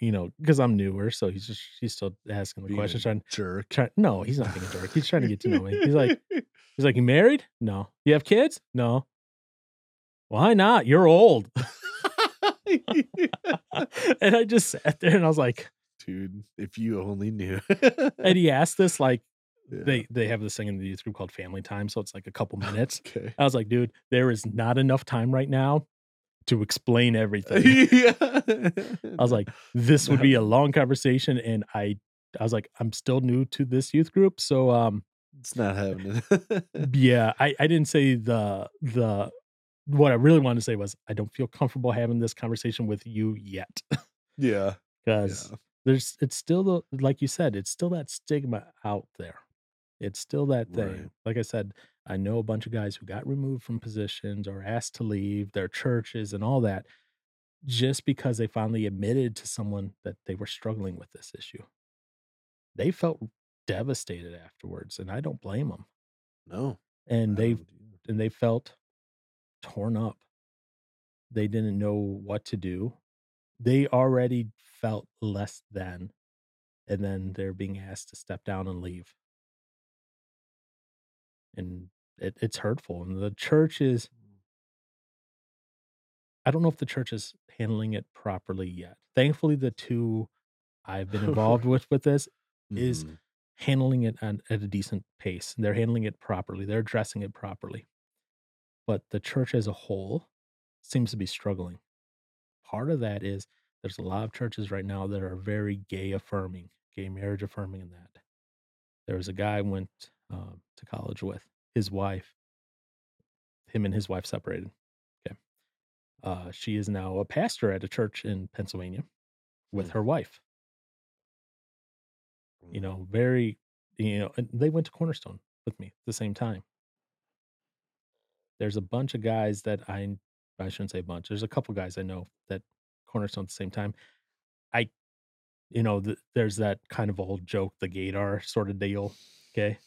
B: you know, because I'm newer, so he's just he's still asking the
A: Being
B: questions, trying
A: jerk.
B: try no, he's not being a jerk. He's trying to get to know me. He's like (laughs) he's like, "You married? No. You have kids? No. Why not? You're old." (laughs) (laughs) And I just sat there and I was like
A: Dude, if you only knew. (laughs)
B: and he asked this, like,
A: Yeah.
B: they they have this thing in the youth group called Family Time, so it's like a couple minutes.
A: Okay.
B: I was like, "Dude, there is not enough time right now to explain everything."
A: yeah.
B: I was like, "This would be a long conversation," and I I was like, "I'm still new to this youth group, so, um,
A: it's not happening.
B: yeah, I I didn't say the the what I really wanted to say was, I don't feel comfortable having this conversation with you yet,
A: yeah. (laughs)
B: 'cause
A: Yeah.
B: there's it's still the like you said, it's still that stigma out there. It's still that thing.
A: Right.
B: Like I said, I know a bunch of guys who got removed from positions or asked to leave their churches and all that just because they finally admitted to someone that they were struggling with this issue. They felt devastated afterwards, and I don't blame them.
A: No.
B: And they and they felt torn up. They didn't know what to do. They already felt less than, and then they're being asked to step down and leave. And it, it's hurtful. And the church is, I don't know if the church is handling it properly yet. Thankfully, the two I've been involved (laughs) with with this is
A: Mhm.
B: handling it at, at a decent pace. They're handling it properly. They're addressing it properly. But the church as a whole seems to be struggling. Part of that is there's a lot of churches right now that are very gay affirming, gay marriage affirming, and that. There was a guy I went um, to college with, his wife, him and his wife separated. Okay. Uh, she is now a pastor at a church in Pennsylvania with
A: Hmm.
B: her wife. You know, very, you know, and they went to Cornerstone with me at the same time. There's a bunch of guys that I I shouldn't say a bunch. There's a couple guys I know that Cornerstone at the same time. I, you know, th- there's that kind of old joke, the gaydar sort of deal. Okay,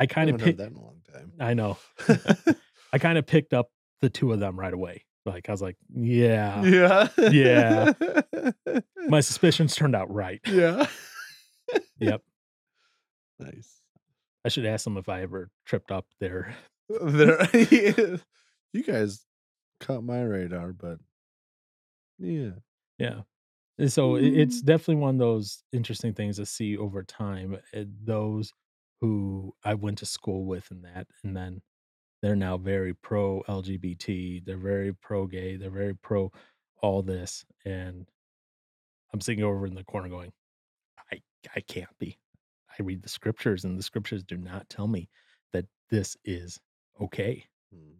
B: I
A: I
B: kind of picked.
A: that in a long time.
B: I know. (laughs) I kind of picked up the two of them right away. Like I was like, yeah,
A: yeah.
B: Yeah. (laughs) my suspicions turned out right.
A: yeah.
B: Yep. (laughs)
A: Nice.
B: I should ask them if I ever tripped up there. (laughs)
A: You guys caught my radar, but yeah.
B: Yeah. And so it- it's definitely one of those interesting things to see over time. uh, Those who I went to school with and that, and then they're now very pro LGBT. They're very pro gay. They're very pro all this. And I'm sitting over in the corner going, I, I can't be. I read the scriptures, and the scriptures do not tell me that this is okay.
A: Hmm.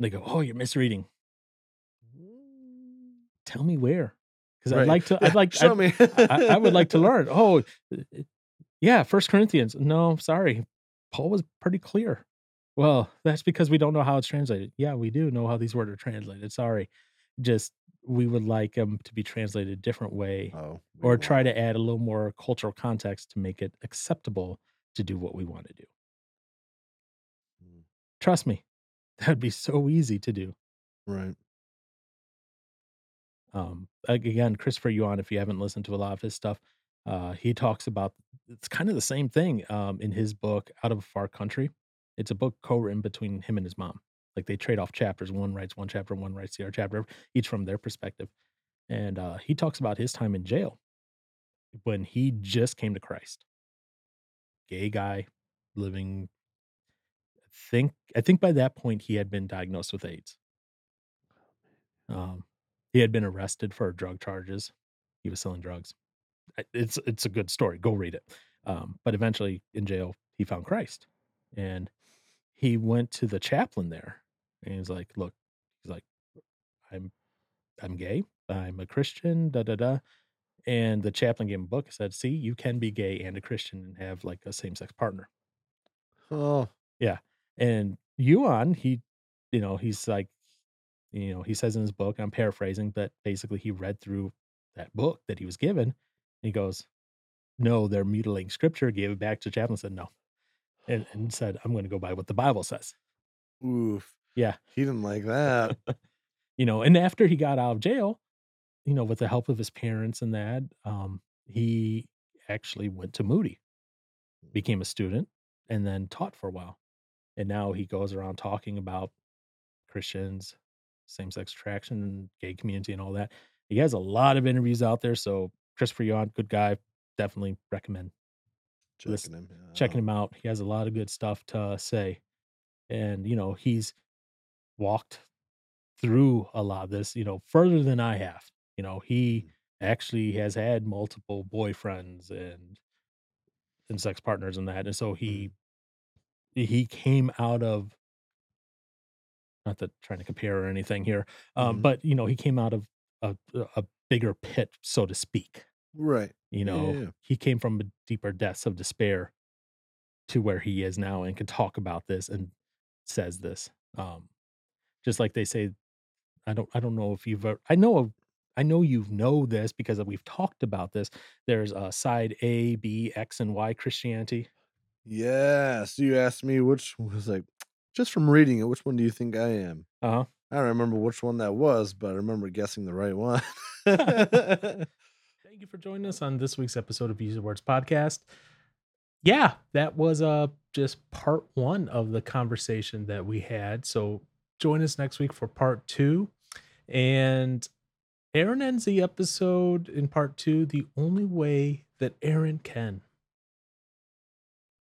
B: They go, Oh, you're misreading. Tell me where. Because I'd like to, I'd (laughs) like,
A: show
B: I'd,
A: me.
B: I, I would like to (laughs) learn. Oh, yeah, First Corinthians. No, sorry, Paul was pretty clear. Well, that's because we don't know how it's translated. Yeah, we do know how these words are translated. Sorry, just we would like them to be translated a different way,
A: Oh,
B: or try to add a little more cultural context to make it acceptable to do what we want to do. Trust me, (laughs) that'd be so easy to do.
A: Right.
B: Um, ag- again, Christopher Yuan, if you haven't listened to a lot of his stuff, uh, he talks about it's kind of the same thing um, in his book, Out of a Far Country. It's a book co written between him and his mom. Like they trade off chapters. One writes one chapter, one writes the other chapter, each from their perspective. And uh, he talks about his time in jail when he just came to Christ. Gay guy living. Think I think by that point he had been diagnosed with AIDS. Um, he had been arrested for drug charges. He was selling drugs. It's it's a good story. Go read it. Um, but eventually, in jail, he found Christ, and he went to the chaplain there, and he's like, "Look, he's like, I'm I'm gay. I'm a Christian. Da da da." And the chaplain gave him a book. and said, "See, you can be gay and a Christian and have like a same sex partner."
A: Oh,
B: Yeah. And Yuan, he, you know, he's like, you know, he says in his book, I'm paraphrasing, but basically he read through that book that he was given. And he goes, No, they're mutilating scripture, gave it back to the chaplain, said no. And, and (sighs) said, I'm going to go by what the Bible says.
A: oof.
B: Yeah.
A: He didn't like that. (laughs)
B: You know, and after he got out of jail, you know, with the help of his parents and that, um, he actually went to Moody, became a student, and then taught for a while. And now he goes around talking about Christians, same sex attraction, and gay community, and all that. He has a lot of interviews out there. So Christopher Yuan, good guy, definitely recommend Listen,
A: Checking him.
B: checking him out. He has a lot of good stuff to uh, say, and you know he's walked through a lot of this, you know, further than I have. You know, he mm. actually has had multiple boyfriends and and sex partners and that, and so mm-hmm. he he came out of not that trying to compare or anything here, um,
A: Mhm.
B: but you know, he came out of a, a bigger pit, so to speak.
A: Right.
B: You know,
A: yeah, yeah.
B: he came from a deeper depths of despair, to where he is now and can talk about this and says this. Um, just like they say, I don't I don't know if you've ever, I know of I know you know this because we've talked about this. There's a side A, B, X, and Y Christianity.
A: Yeah. So you asked me which was like just from reading it, which one do you think I am?
B: Uh huh.
A: I don't remember which one that was, but I remember guessing the right one. (laughs)
B: Thank you for joining us on this week's episode of Use the Words Podcast. Yeah, that was uh just part one of the conversation that we had. So join us next week for part two. And Aaron ends the episode in part two the only way that Aaron can.